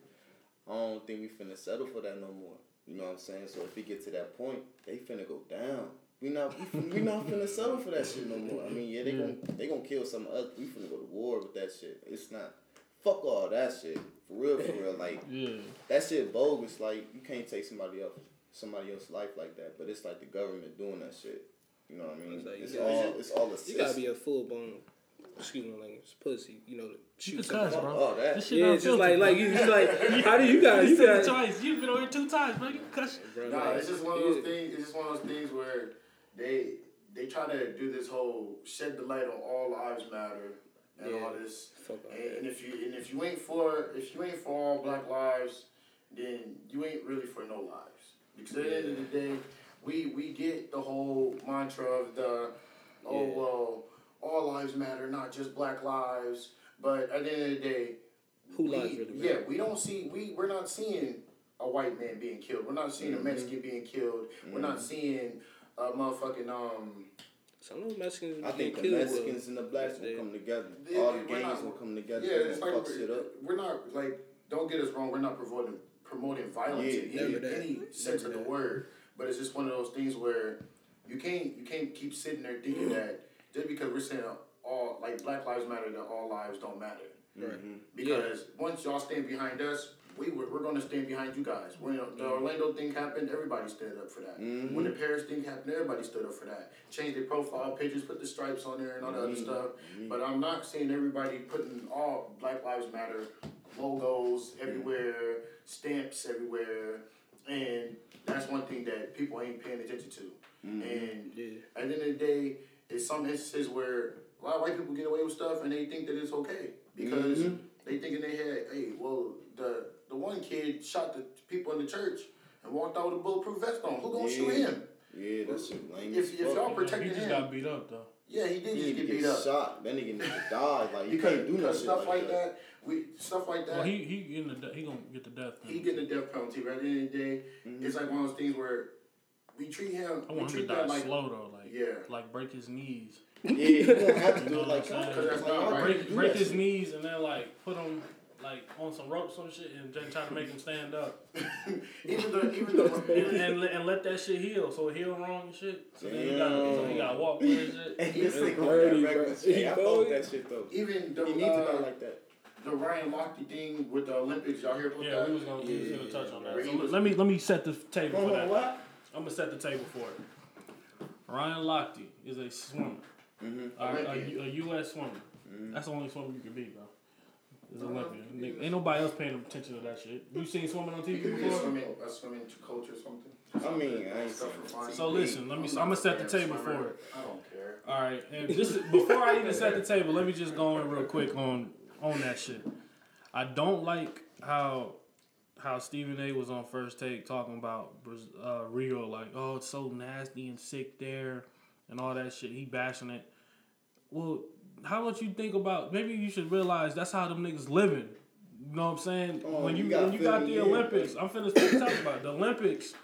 I don't think we finna settle for that no more. You know what I'm saying? So if we get to that point, they finna go down. We not we, we not finna settle for that shit no more. I mean, yeah, they Yeah. gon' they gonna kill some other. We finna go to war with that shit. It's not. Fuck all that shit. For real, for real. Like Yeah, that shit bogus. Like you can't take somebody else somebody else's life like that. But it's like the government doing that shit. You know what I mean? It's like, It's you all gotta- it's all You gotta be a full blown excuse me language pussy. You know to you shoot can somebody. cuss, bro. Oh, that. This shit Yeah, not it's just like like you just like how do you got You you said it got twice. You've been over here two times, bro. You can cuss. Bro, Nah, like, it's just one of those yeah. things. It's just one of those things where they they try to do this whole shed the light on all lives matter and Yeah. all this. Fuck And, that. and if you and if you ain't for if you ain't for all black lives, then you ain't really for no lives. Because at the end of the day, we we get the whole mantra of the oh Yeah. well, all lives matter, not just black lives. But at the end of the day, Who we, lives really yeah, we don't see we we're not seeing a white man being killed. We're not seeing Mm-hmm. a Mexican being killed. We're not seeing a motherfucking um Some of those Mexicans I think the. Mexicans with- and the blacks will come together. Yeah, All the gangs not- will come together. Yeah, and it's like fuck shit we're, up. we're not like don't get us wrong. We're not promoting promoting violence Yeah, in any, any sense Never of the word. But it's just one of those things where you can't you can't keep sitting there thinking that just because we're saying all like Black Lives Matter that all lives don't matter. Right. Mm-hmm. Because once y'all stand behind us, we we're, we're gonna stand behind you guys. When the mm-hmm. Orlando thing happened, everybody stood up for that. Mm-hmm. When the Paris thing happened, everybody stood up for that. Changed their profile pictures, put the stripes on there and all the other stuff. But I'm not seeing everybody putting all Black Lives Matter logos everywhere, stamps everywhere, and that's one thing that people ain't paying attention to. Mm-hmm. And Yeah. at the end of the day, it's some instances where a lot of white people get away with stuff and they think that it's okay because mm-hmm. they think in their head, hey, well, the the one kid shot the people in the church and walked out with a bulletproof vest on. Who gonna shoot Yeah. him? Yeah, that's shit lame. If- as if fuck. y'all He protecting just him. got beat up though. Yeah, he did He just need get to beat get up. shot. That nigga need to die. Like you Because, can't do nothing. because shit stuff like that. We stuff like that. Well, he he getting the de- he gonna get the death he penalty. getting the death penalty. But at the end of the day, it's like one of those things where we treat him. I we want him to die like slow though, like Yeah. like break his knees, Yeah, you don't have to do it like You know what I'm that. Like, not break- break do break that his shit. knees and then like put him like on some ropes or shit and then try to make him stand up even the even the and, and, let- and let that shit heal so heal wrong and shit. So then he got so he got to walk with it and shit. Hey, this That's nigga dirty, bro. reckless. He I know that shit though. even the He need to uh, die like that. The Ryan Lochte thing with the Olympics. Y'all hear about Yeah, that? we was gonna, we was gonna touch on that. So was- let me let me set the table for that. what? I'm gonna set the table for it. Ryan Lochte is a swimmer, mm-hmm. a, a, Olympian. a U.S. swimmer. That's the only swimmer you can be, bro. Is Olympian. Nigga, Ain't nobody else paying attention to that shit. You seen swimming on TV could be a before? swimming, a swimming coach or something. I mean, I ain't Stuff saying for fun. So listen, let me. I'm gonna set the table for it. I don't care. All right, and this before I even set the table, let me just go in real quick on on that shit. I don't like how how Stephen A. was on first take talking about uh, Rio, like, oh, it's so nasty and sick there, and all that shit. He bashing it. Well, how about you think about? Maybe you should realize that's how them niggas living. You know what I'm saying? Oh, when you, you when you got the Olympics, I'm finna talk about it. the Olympics.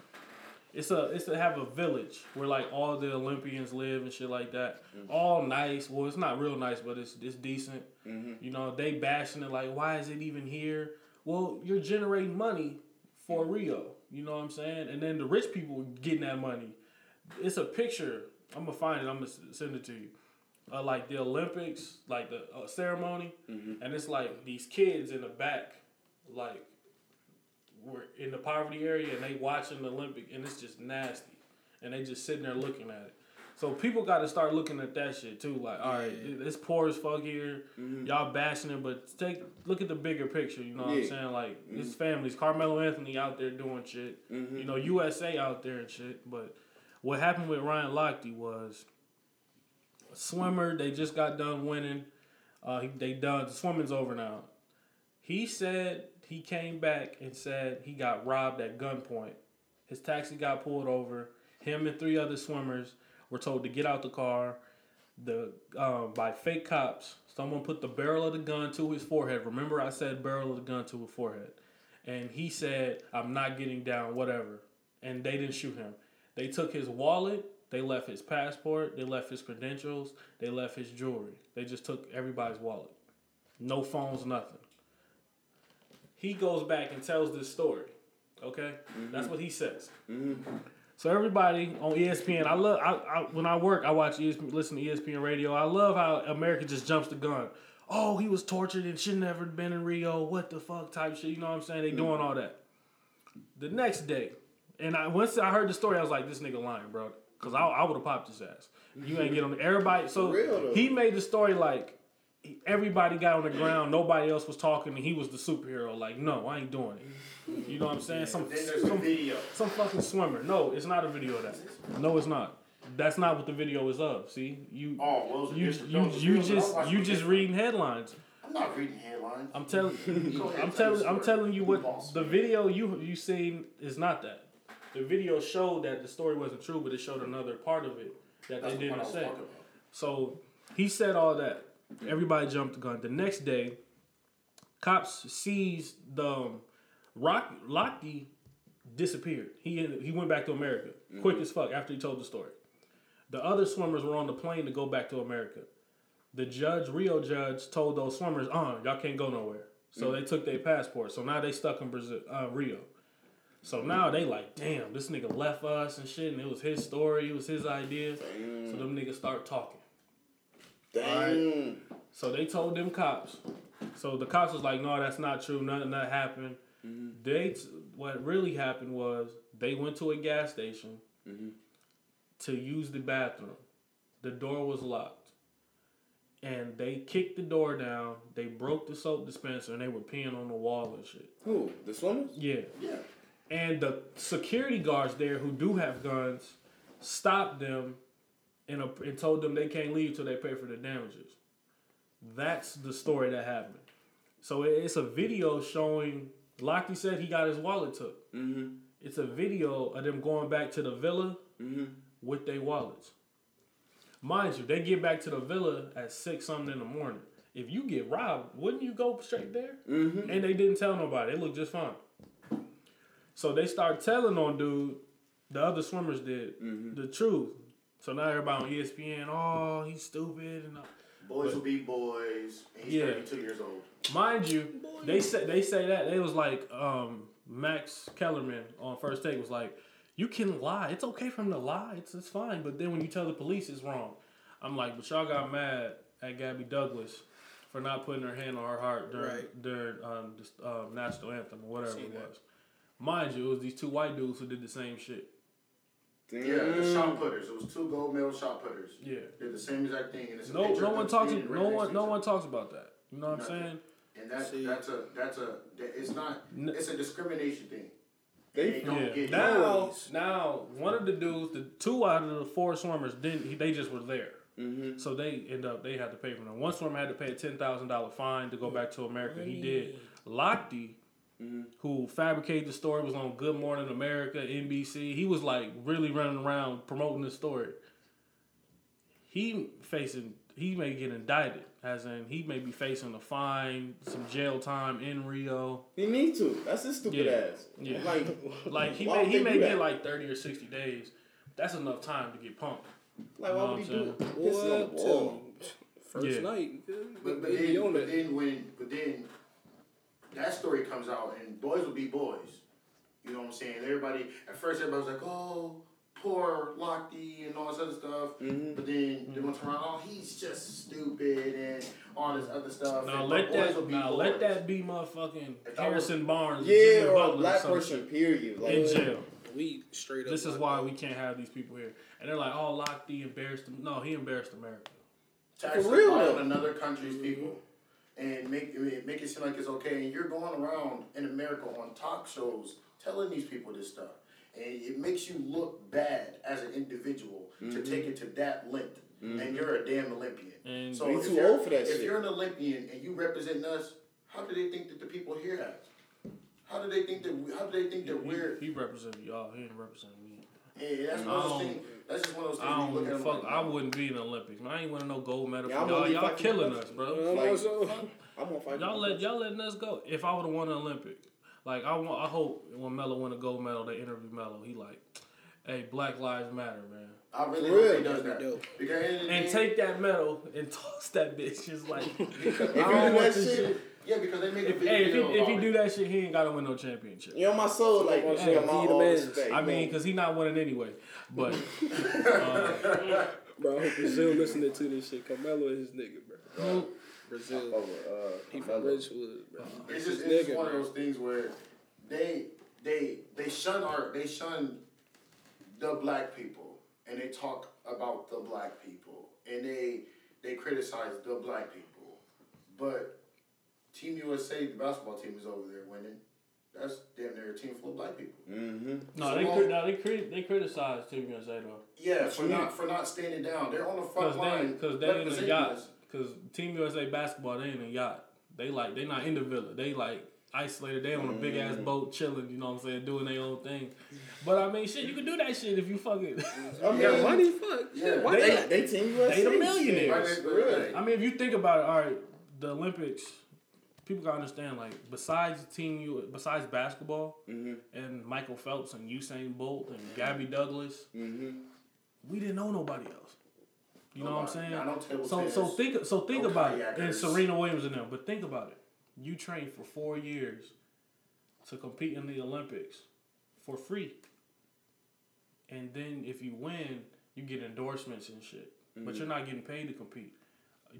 It's a it's to have a village where like all the Olympians live and shit like that. All nice. Well, it's not real nice, but it's it's decent. You know, they bashing it like, why is it even here? Well, you're generating money for Rio. You know what I'm saying? And then the rich people getting that money. It's a picture. I'm gonna find it. I'm gonna send it to you. Uh, like the Olympics, like the uh, ceremony, and it's like these kids in the back, like we're in the poverty area and they watching the Olympic and it's just nasty, and they just sitting there looking at it. So people got to start looking at that shit too. Like, all right, it- it's poor as fuck here. Mm-hmm. Y'all bashing it, but take look at the bigger picture. You know what I'm saying? Like, his mm-hmm. families, Carmelo Anthony out there doing shit. Mm-hmm. You know, USA out there and shit. But what happened with Ryan Lochte was a swimmer. They just got done winning. Uh, he, they done the swimming's over now. He said he came back and said he got robbed at gunpoint. His taxi got pulled over. Him and three other swimmers were told to get out the car. The um, by fake cops, someone put the barrel of the gun to his forehead. Remember, I said barrel of the gun to his forehead, and he said, "I'm not getting down, whatever." And they didn't shoot him. They took his wallet. They left his passport. They left his credentials. They left his jewelry. They just took everybody's wallet. No phones, nothing. He goes back and tells this story. Okay, that's what he says. So everybody on ESPN, I love. I, I when I work, I watch ESPN, listen to ESPN radio. I love how America just jumps the gun. Oh, he was tortured and should never been in Rio. What the fuck type shit. You know what I'm saying? They doing all that. The next day, and I once I heard the story, I was like, this nigga lying, bro. Cause I, I would have popped his ass. You ain't get on the everybody. So he made the story like everybody got on the ground, nobody else was talking, and he was the superhero. Like, no, I ain't doing it. You know what I'm saying? Some Then there's a some, video. some fucking swimmer. No, it's not a video of that. No, it's not. That's not what the video is of. See, you Oh, well, you you, you I just you just reading headlines. I'm not reading headlines. I'm telling I'm telling I'm telling you what the video you you seen is not that. The video showed that the story wasn't true, but it showed another part of it that That's they didn't say. So he said all that. Everybody jumped the gun. The next day, cops seized the um, Rock Lochte disappeared. He he went back to America quick as fuck after he told the story. The other swimmers were on the plane to go back to America. The judge, Rio judge, told those swimmers, "Uh, y'all can't go nowhere." So they took their passports. So now they stuck in Brazil, uh, Rio. So now they like, damn, this nigga left us and shit, and it was his story, it was his idea. So them niggas start talking. Damn. So they told them cops. So the cops was like, no, that's not true. Nothing that happened. Mm-hmm. They t- what really happened was they went to a gas station mm-hmm. to use the bathroom. The door was locked, and they kicked the door down. They broke the soap dispenser, and they were peeing on the wall and shit. Who? The swimmers? Yeah. Yeah. And the security guards there who do have guns stopped them and, uh, and told them they can't leave till they pay for the damages. That's the story that happened. So it's a video showing. Lochte said he got his wallet took. Mm-hmm. It's a video of them going back to the villa Mm-hmm. with their wallets. Mind you, they get back to the villa at six something in the morning. If you get robbed, wouldn't you go straight there? Mm-hmm. And they didn't tell nobody. They looked just fine. So they start telling on dude, the other swimmers did, Mm-hmm. the truth. So now everybody on ESPN, oh, he's stupid. And all. Boys will be boys. And he's Yeah. 32 years old. mind you, they say they say that they was like um, Max Kellerman on First Take was like, you can lie. It's okay for him to lie. It's it's fine. But then when you tell the police, it's wrong. I'm like, but y'all got mad at Gabby Douglas for not putting her hand on her heart during Right. during um, this, um, national anthem or whatever Seen it that. was. Mind you, it was these two white dudes who did the same shit. Damn. Yeah, the shot putters. It was two gold medal shot putters. Yeah. Did the same exact thing. And it's No, picture no one talks. standing right No one, no each one talks about that. You know what I'm saying? And that's See. that's a that's a that, it's not N- it's a discrimination thing. They- They don't Yeah. get Now, always. now, one of the dudes, the two out of the four swimmers didn't. he- They just were there. Mm-hmm. So they end up they had to pay for them. One swimmer had to pay a ten thousand dollar fine to go back to America. He did. Lochte, Mm-hmm. who fabricated the story, was on Good Morning America, NBC. He was like really running around promoting the story. He facing he may get indicted, as in he may be facing a fine, some jail time in Rio. He need to. That's his stupid Yeah. ass. Yeah. Like, Like he may he may get that? like thirty or sixty days. That's enough time to get punked. like why would he what I'm do? saying? What? the Tell wall. me. First Yeah. night. you feel me? But, but, then, but then when but then that story comes out and boys will be boys. You know what I'm saying? Everybody at first everybody was like, Oh, poor Lochte and all this other stuff. Mhm. But then they went around, oh he's just stupid and all this other stuff. Now and, let that be now boys. let that be motherfucking If I was- Harrison Barnes, Yeah, Jimmy or a black some person, shit period. Like, in jail. We straight up. This is why that. we can't have these people here. And they're like, oh, Lochte embarrassed them. No, he embarrassed America. to For real, though. another country's people and make it make it seem like it's okay. And you're going around in America on talk shows telling these people this stuff, and it makes you look bad as an individual to mm-hmm. take it to that length. And mm-hmm. you're a damn Olympian. And so We if too you're, old for that if shit. you're an Olympian and you represent us, how do they think that the people here have? How do they think that? we- How do they think that he, we're? he represented y'all. He didn't represent me. And that's one I of those don't- things. That's just one of those things. I don't look at give a them fuck. like, I wouldn't be in the Olympics. Man, I ain't want no gold medal Yeah, from y'all. Y'all killing us, bro. Like- I'm gonna fight. Y'all let y'all letting us go. If I would have won an Olympic, like I want, I hope when Melo win a gold medal, they interview Melo. He like, hey, Black Lives Matter, man. I really For hope real. he does That'd dope. Because at the end of the And take that medal and toss that bitch. Just like, If you I do don't that want this shit, shit. Yeah, because they make a If, big hey, if he, if he do that shit, he ain't gotta win no championship. you know my soul, like, Hey, hey, my he the all respect. I you mean, because he not winning anyway. But bro, I hope Brazil listening to this shit. Carmelo is his nigga, bro. Brazil. Oh, uh, He from Carmelo. Ridgewood, bro. It's just it's nigga, one of those things where they they they shun our they shun the black people and they talk about the black people and they they criticize the black people, but Team USA, the basketball team, is over there winning. That's damn near a team full of black people. Mm-hmm. no, they cri- no, they cri- they criticize Team USA though. Yeah, for Yeah. not for not standing down. They're on the front Because line. cause they in a representing yacht. Because Team USA basketball, they ain't in a yacht. They like they not in the villa. They like isolated. They on a big ass boat chilling. You know what I'm saying, doing their own thing. But I mean, shit, you can do that shit if you fucking. I You got mean, money? Fuck. Yeah. Shit, why They- not? they, they team USA. They the millionaires. Right. I mean, if you think about it, all right, the Olympics. People gotta understand, like, besides Team U, besides basketball Mhm. and Michael Phelps and Usain Bolt and Gabby Douglas, Mm-hmm. we didn't know nobody else. You know what I'm saying? Table So tennis, so think so think no about it. And. Serena Williams and them, but think about it. You train for four years to compete in the Olympics for free. And then if you win, you get endorsements and shit. But you're not getting paid to compete.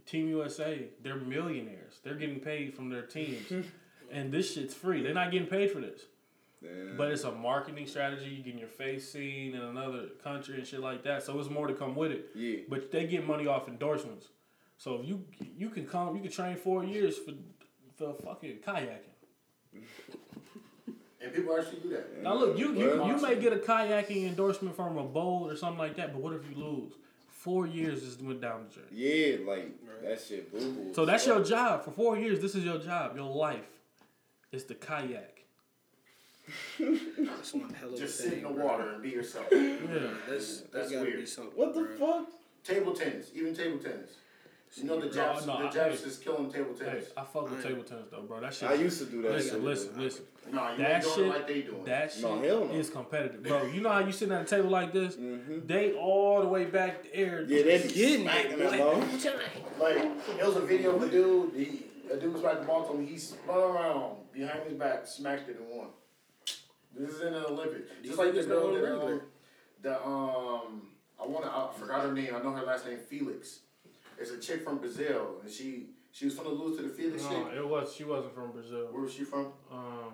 Team USA, they're millionaires. They're getting paid from their teams. and this shit's free. They're not getting paid for this. Damn. But it's a marketing strategy. You getting your face seen in another country and shit like that. So it's more to come with it. yeah. But they get money off endorsements. So if you you can come, you can train four years for for fucking kayaking. and people actually do that. Now look, you you, Well, you may get a kayaking endorsement from a bowl or something like that. But what if you lose? Four years just went down the drain. Yeah, like that shit boo boo. So that's your job for four years. This is your job, your life. is the kayak. That's one hell of a Just sit thing. in the bro. water and be yourself. Yeah. That's that's That's gotta be weird. something. What the bro. fuck? table tennis, even table tennis. You know the No, Japs, no, the I- Japs hey. is killing table Hey, tennis. I fuck with table tennis though, bro. That shit. I used to do that listen, shit. listen, listen. No, you That ain't doing shit- it like they doing. That shit No, hell no. is competitive, bro. You know how you sitting at a table like this? Mm-hmm. They all the way back the air. Yeah, they be Getting smacking it, that boy. Like there was a video of a dude. He, a dude was back the ball to him. He spun around behind his back, smacked it, and won. This is in the Olympics. Just like the niggas girl that um, the um I wanna I forgot her name. I know her last name Felix. It's a chick from Brazil, and she she was gonna lose to the Felix No, chick. it was. She wasn't from Brazil. Where was she from? Um,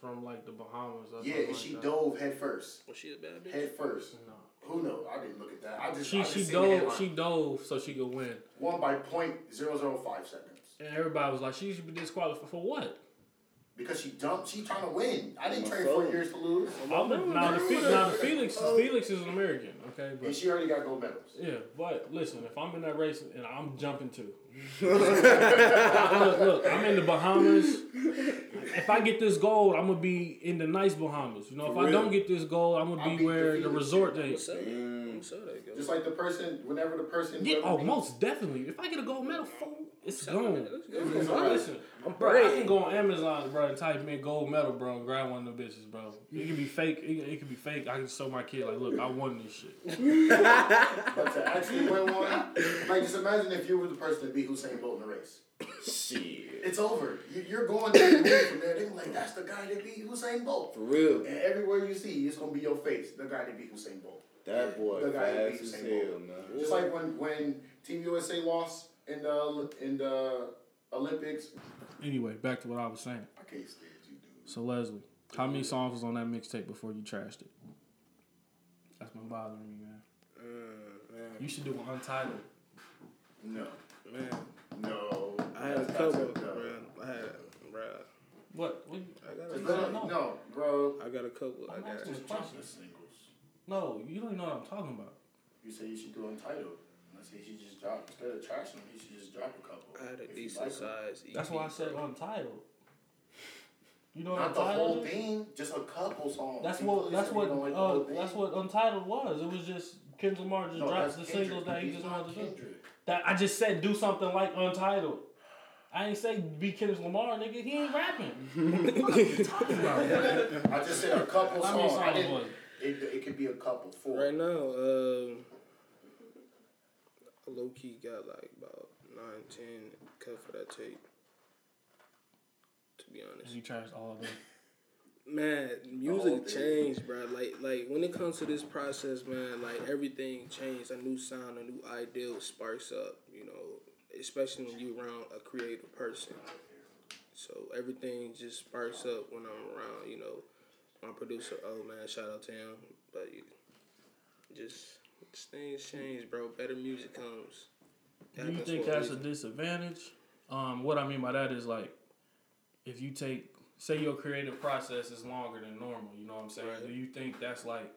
from like the Bahamas. Or Yeah, and like she that. dove head first. Was she a bad bitch? Head first. No. Who knows? I didn't look at that. I just I She just she dove she dove so she could win, won by point zero zero five seconds. and everybody was like, she should be disqualified for what? Because she jumped, she trying to win. I didn't train four years to lose. now the Fe- now the Felix Felix is an American, okay, And but she already got gold medals. yeah, but listen, if I'm in that race and I'm jumping too, look, look, I'm in the Bahamas. If I get this gold, I'm gonna be in the nice Bahamas. You know, if For I real. don't get this gold, I'm gonna beat be the where the resort chick. Day. What's up? What's up, that girl? Just like the person, whenever the person. Yeah, whoever oh, beat- most definitely. If I get a gold medal, fool, it's Let's gone. Let's go. It's Bro, alright. listen, I'm bro, I can go on Amazon, bro, and type in gold medal, bro, and grab one of them bitches, bro. It can be fake. It, it can be fake. I can show my kid, like, look, I won this shit. But to actually win one, like just imagine if you were the person to beat Usain Bolt in the race. Shit. It's over. You, you're going to the from there. They're like, that's the guy that beat Usain Bolt. For real. And everywhere you see, it's gonna be your face. The guy that beat Usain Bolt. That boy The guy fast as Usain hell, man. Just like when when Team USA lost in the in the Olympics. Anyway, back to what I was saying. I can't stand you, dude. So Leslie, how many songs was on that mixtape before you trashed it? That's been bothering me, man. Uh, man, You should do an untitled. No, man. no. I had a couple, that's bro. I had, bro. What? what I got a couple. No, bro. I got a couple. I I'm got. asking Just drop the singles. No, you don't even know what I'm talking about. You say you should do untitled. I say you should just drop instead of trashing them. You should just drop a couple. I had a decent like 'em. size. EP, That's why I said untitled. You know what Not the untitled whole is? thing, just a couple songs. That's You what that's what you like uh, that's what Untitled was. It was just Kendrick Lamar just No, dropped that's the singles that he just not wanted to do. That I just said do something like Untitled. I ain't say be Kendrick Lamar, nigga. He ain't rapping. what are you talking about? I just said a couple How many songs. I songs didn't. Was it? It, it could be a couple, four. Right now, um, low key got like about nine, ten cut for that tape. To be honest, You trashed all of them. man, music changed, bro. Like, like when it comes to this process, man, like everything changed. A new sound, a new ideal sparks up. You know, especially when you around a creative person. So everything just sparks up when I'm around. You know, my producer. Oh man, shout out to him. But you just just things change, bro. Better music comes. Do you think that's a disadvantage? Um, what I mean by that is like, if you take, say your creative process is longer than normal, you know what I'm saying? Right. Do you think that's like,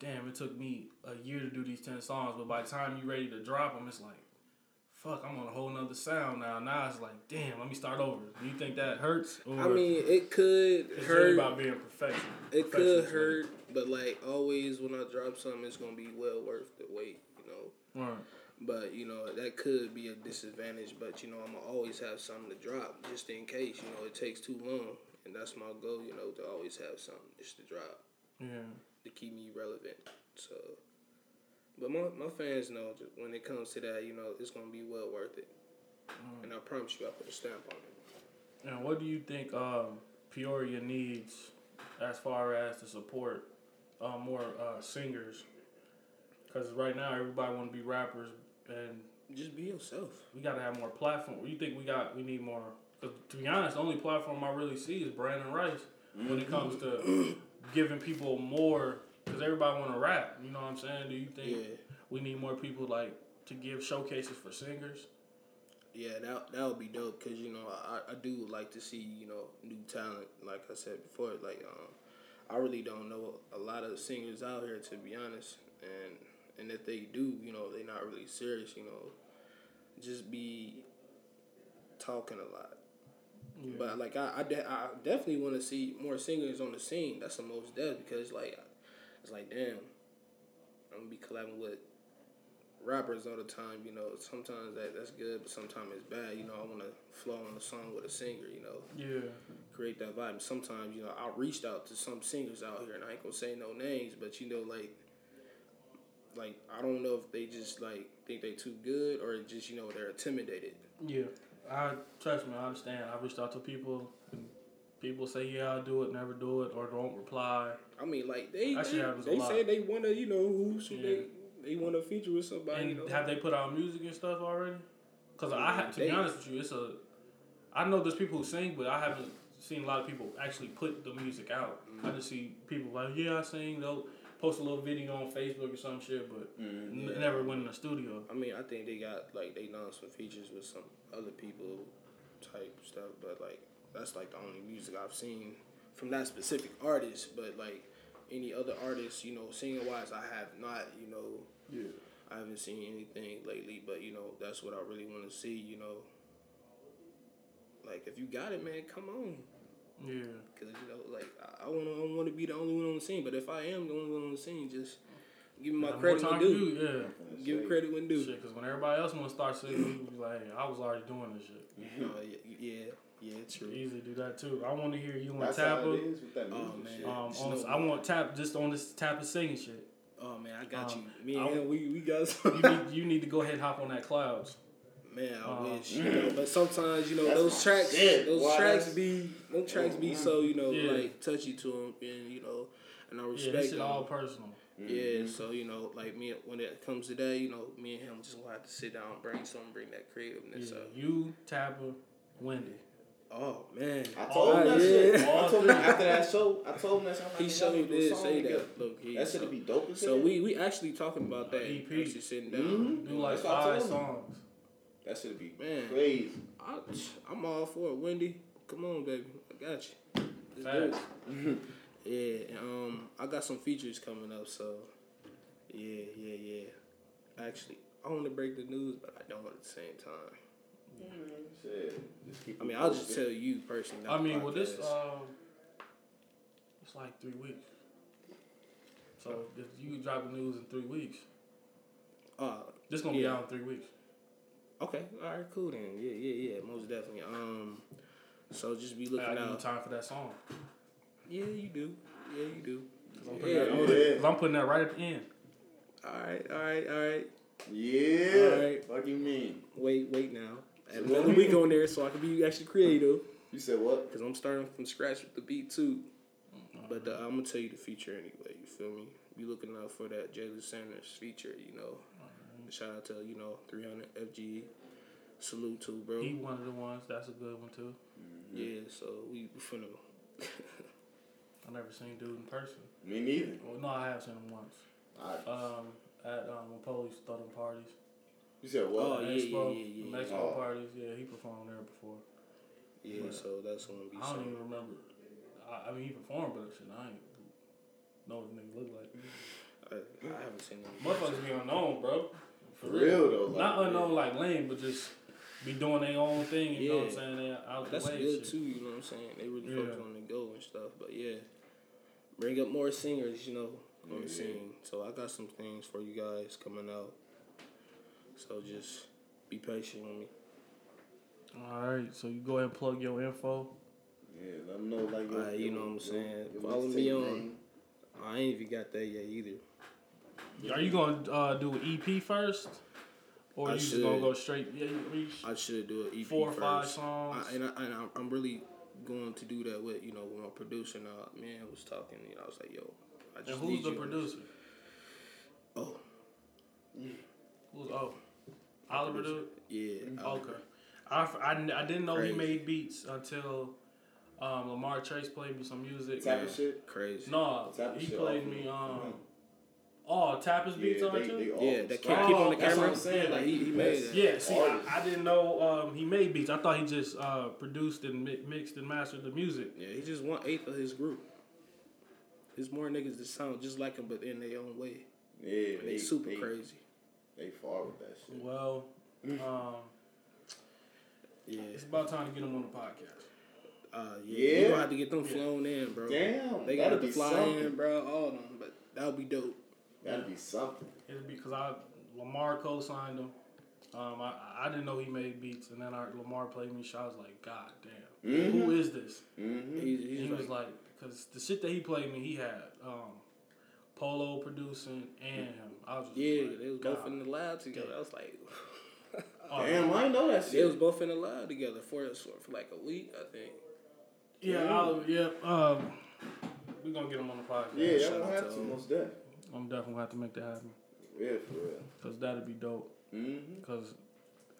damn, it took me a year to do these 10 songs, but by the time you're ready to drop them, it's like, fuck, I'm on a whole nother sound now. Now it's like, damn, let me start over. Do you think that hurts? Or I mean, it could it's really hurt. about being perfection. It could hurt, but like always, when I drop something, it's gonna be well worth the wait. You know. Right. But you know that could be a disadvantage. But you know I'm gonna always have something to drop just in case. You know it takes too long, and that's my goal. You know to always have something just to drop Yeah. to keep me relevant. So But my, my fans know that when it comes to that, you know, it's gonna be well worth it. Mm. And I promise you, I put a stamp on it. And what do you think um, Peoria needs as far as to support uh, more uh, singers? Because right now everybody want to be rappers, and Just be yourself. we got to have more platform. You think we got we need more? Cause to be honest, the only platform I really see is Brandon Rice when it comes to giving people more. Because everybody want to rap. You know what I'm saying? Do you think Yeah, we need more people like to give showcases for singers? yeah, that that would be dope. Cause you know, I, I do like to see you know new talent. Like I said before, like um, I really don't know a lot of singers out here to be honest, and and if they do, you know, they're not really serious. You know, just be talking a lot. Yeah. But like I, I, de- I definitely want to see more singers on the scene. That's the most dead because like it's like damn, I'm gonna be collabing with rappers all the time. You know, sometimes that that's good, but sometimes it's bad. You know, I want to flow on the song with a singer. You know, yeah. create that vibe. Sometimes you know I reached out to some singers out here, and I ain't gonna say no names, but you know like. Like I don't know if they just like think they too good or just you know they're intimidated. Yeah, I trust me. I understand. I reached out to people. People say, "Yeah, I'll do it," never do it, or don't reply. I mean, like they That they, they say they want to, you know, who should Yeah. they they want to feature with somebody. And you know, have they put out music and stuff already? Because I have to be honest with you, it's a. I know there's people who sing, but I haven't seen a lot of people actually put the music out. I just see people like, "Yeah, I sing." They'll post a little video on Facebook or some shit, but Mhm. n- never went in the studio. I mean, I think they got like they done some features with some other people type stuff, but like that's like the only music I've seen from that specific artist. But like any other artists, you know, singing wise, I have not, you know, Yeah. I haven't seen anything lately. But you know, that's what I really want to see. You know, like if you got it, man, come on. Yeah. Cause you know, like I- I wanna, I want to be the only one on the scene. But if I am the only one on the scene, just give me my Got credit when due. to do, Yeah. Give credit when due. Shit, because when everybody else want to start singing, like, hey, I was already doing this shit. Oh, yeah, yeah, yeah, it's true. Easily do that too. I want to hear you and That's how Tapper. it is with that Oh, man. Um, Snow on, I want tap just on this tap of singing shit. Oh man, I got Um, you. Me and I- him, we we got You need you need to go ahead and hop on that clouds. man, I Um, wish. You know, but sometimes you know That's those tracks, shit, those boy, tracks be, those tracks be so you know Yeah. like touchy to them, and you know, and I respect this shit all personal. Yeah, so you know, like me when it comes to that, you know, me and him just gonna have to sit down, brainstorm, bring some bring that creativeness Yeah, up. you Tapper, Wendy. Oh man, I told him Oh, that shit. I told him after that show. I told him that something. He showed me did say that. Look, he, That should be dope as So we we actually talking about that. EP. Actually sitting down. Mhm. Do like That's five told him. songs. That should be Man. crazy. I, I'm all for it, Wendy. Come on, baby. I got you. Let's do it. Yeah, um, I got some features coming up, so yeah, yeah, yeah. Actually, I want to break the news, but I don't at the same time. Shit. Just keep I mean, I'll just tell you personally. I not the mean, well, this um, it's like three weeks. So if you drop the news in three weeks, uh, this gonna be Yeah. out in three weeks. okay, all right, cool then. Yeah, yeah, yeah, most definitely. Um, so just be looking give you out. time for that song. Yeah, you do. Yeah, you do. Cause I'm, Yeah, putting that, yeah. cause I'm putting that right at the end. All right, all right, all right. Yeah. Alright. What do you mean? Wait, wait now. Add another week on there so I can be actually creative. You said what? Cause I'm starting from scratch with the beat too. But uh, I'm gonna tell you the feature anyway. You feel me? Be looking out for that Jalen Sanders feature. You know, shout out to you know 300 FG. Salute to bro. He one of the ones. That's a good one too. Yeah, so we, we finna. I never seen dude in person. Me neither. Well, no, I have seen him once. I, Um, at um, when police throw them parties. You said what? Oh, yeah, Expo, yeah, yeah, the yeah. Expo Oh. parties. Yeah, he performed there before. Yeah, But so that's gonna be. I don't something. even remember. I, I mean, he performed, but shit, I ain't know what the nigga look like. I, I haven't seen him. Motherfuckers be unknown, bro. For real though. Like, Not unknown like lame, but just be doing their own thing. You know what I'm Yeah. saying? They out That's the way. good shit. too. You know what I'm saying? They really Yeah. focus on the go and stuff. But yeah, bring up more singers. You know, on the scene. So I got some things for you guys coming out. So just be patient with me. All right, so you go ahead and plug your info. Yeah, let them know like your, Alright, you know what I'm saying. your Follow me on- name. I ain't even got that yet either. Are you gonna uh, do an EP first, or I you just gonna go straight? Yeah, I should do an EP four or first. five songs. I, and, I, and I'm- I'm really going to do that with you know with my producer now. Man was talking, you know, I was like, yo, I just and who's need the you. producer? Oh, Who's oh, Oliver do it? yeah. Okay. I, f- I, kn- I didn't know he made beats until um, Lamar Trace played me some music. Type of shit. Crazy. No, Type he played me. of- Um, oh, Tapper's beats Yeah, on they, it too. they all Yeah, that start- can't keep on the That's what camera. I'm saying. Like, he- he made best that. Yeah, see, I. I didn't know um, he made beats. I thought he just uh, produced and mi- mixed and mastered the music. Yeah, he just one eighth of his group. There's more niggas that sound just like him, but in their own way. Yeah, They, super crazy. They far with that shit. Well, um, Yeah. it's about time to get them on the podcast. Uh, yeah. Yeah. You gonna have to get them flown in, bro. Damn, They gotta be fly something. in, bro. All of them, but that would be dope. That'd be something. It'll be because I Lamar co-signed him. Um, I, I didn't know he made beats, and then I, Lamar played me. So I was like, God damn, Mhm. who is this? Mm-hmm. He's, he's he like, was like, because the shit that he played me, he had um, Polo producing and him. I was just yeah, like, they was God. both in the lab together. I was like, Oh, Damn, I didn't know that they was both in the lab together for for like a week, I think. Yeah, I'll, yeah. Um, we're gonna get him on the podcast. Yeah, Shout y'all gonna have to to most definitely. I'm definitely gonna have to make that happen Yeah, for real. because that'd be dope. Mm-hmm. Because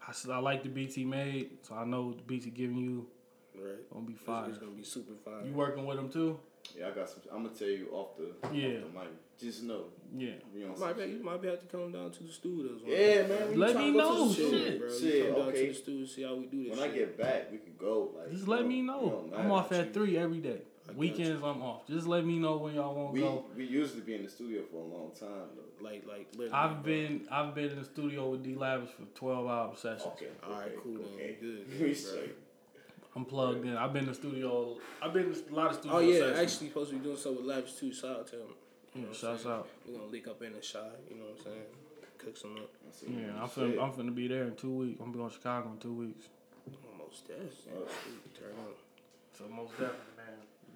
I, s- I like the BT made, so I know the beats he giving you Right. gonna be It's, fire. it's gonna be super fire. You working with him too? Yeah, I got some. I'm gonna tell you off the Yeah. off the mic. Just know, Yeah. You on might be, you might be have to come down to the studios. one Yeah, day, man, we Let me know, the shit. studio. bro. You Shit, come down okay. to the studio, see how we do this. When I get back, we can go. Like, Just let know, me know. don't I'm off at three every day. I Weekends I'm off. Just let me know when y'all want to We go. we usually be in the studio for a long time though. like like. I've bro. been I've been in the studio with D Lavish for 12 hour sessions. Okay. All right, cool, then. Okay. Good, we bro. straight. I'm plugged in. I've been in the studio. I've been in a lot of studio Oh yeah, sessions. actually supposed to be doing something with Lavish too. Shout out to him. You know Yeah, what shouts out. We're gonna link up in the Chi. You know what I'm saying? Cook some up. Yeah. I'm Shit. finna, I'm finna be there in two weeks. I'm gonna be on Chicago in two weeks. Almost dead. Oh. Turn on. So most definitely, man.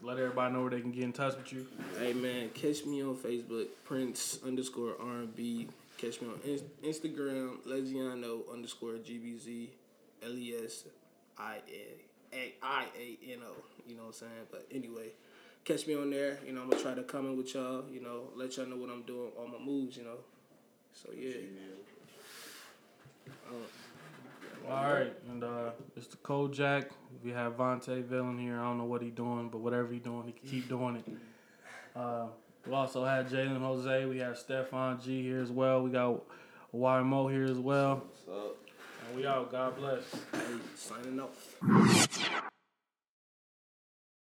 Let everybody know where they can get in touch with you. Hey man, catch me on Facebook, Prince underscore R and B. Catch me on in- Instagram, Legiano underscore GBZ, L E S I A A I A N O. You know what I'm saying? But anyway, catch me on there. You know, I'm gonna try to come in with y'all. You know, let y'all know what I'm doing, all my moves. You know. So yeah. Uh, All right, and uh, it's the Kojak. We have Vontae Villain here. I don't know what he doing, but whatever he doing, he can keep doing it. Uh, we also had Jalen Jose. We have Stefan G here as well. We got YMO here as well. What's up? And we out. God bless. signing off.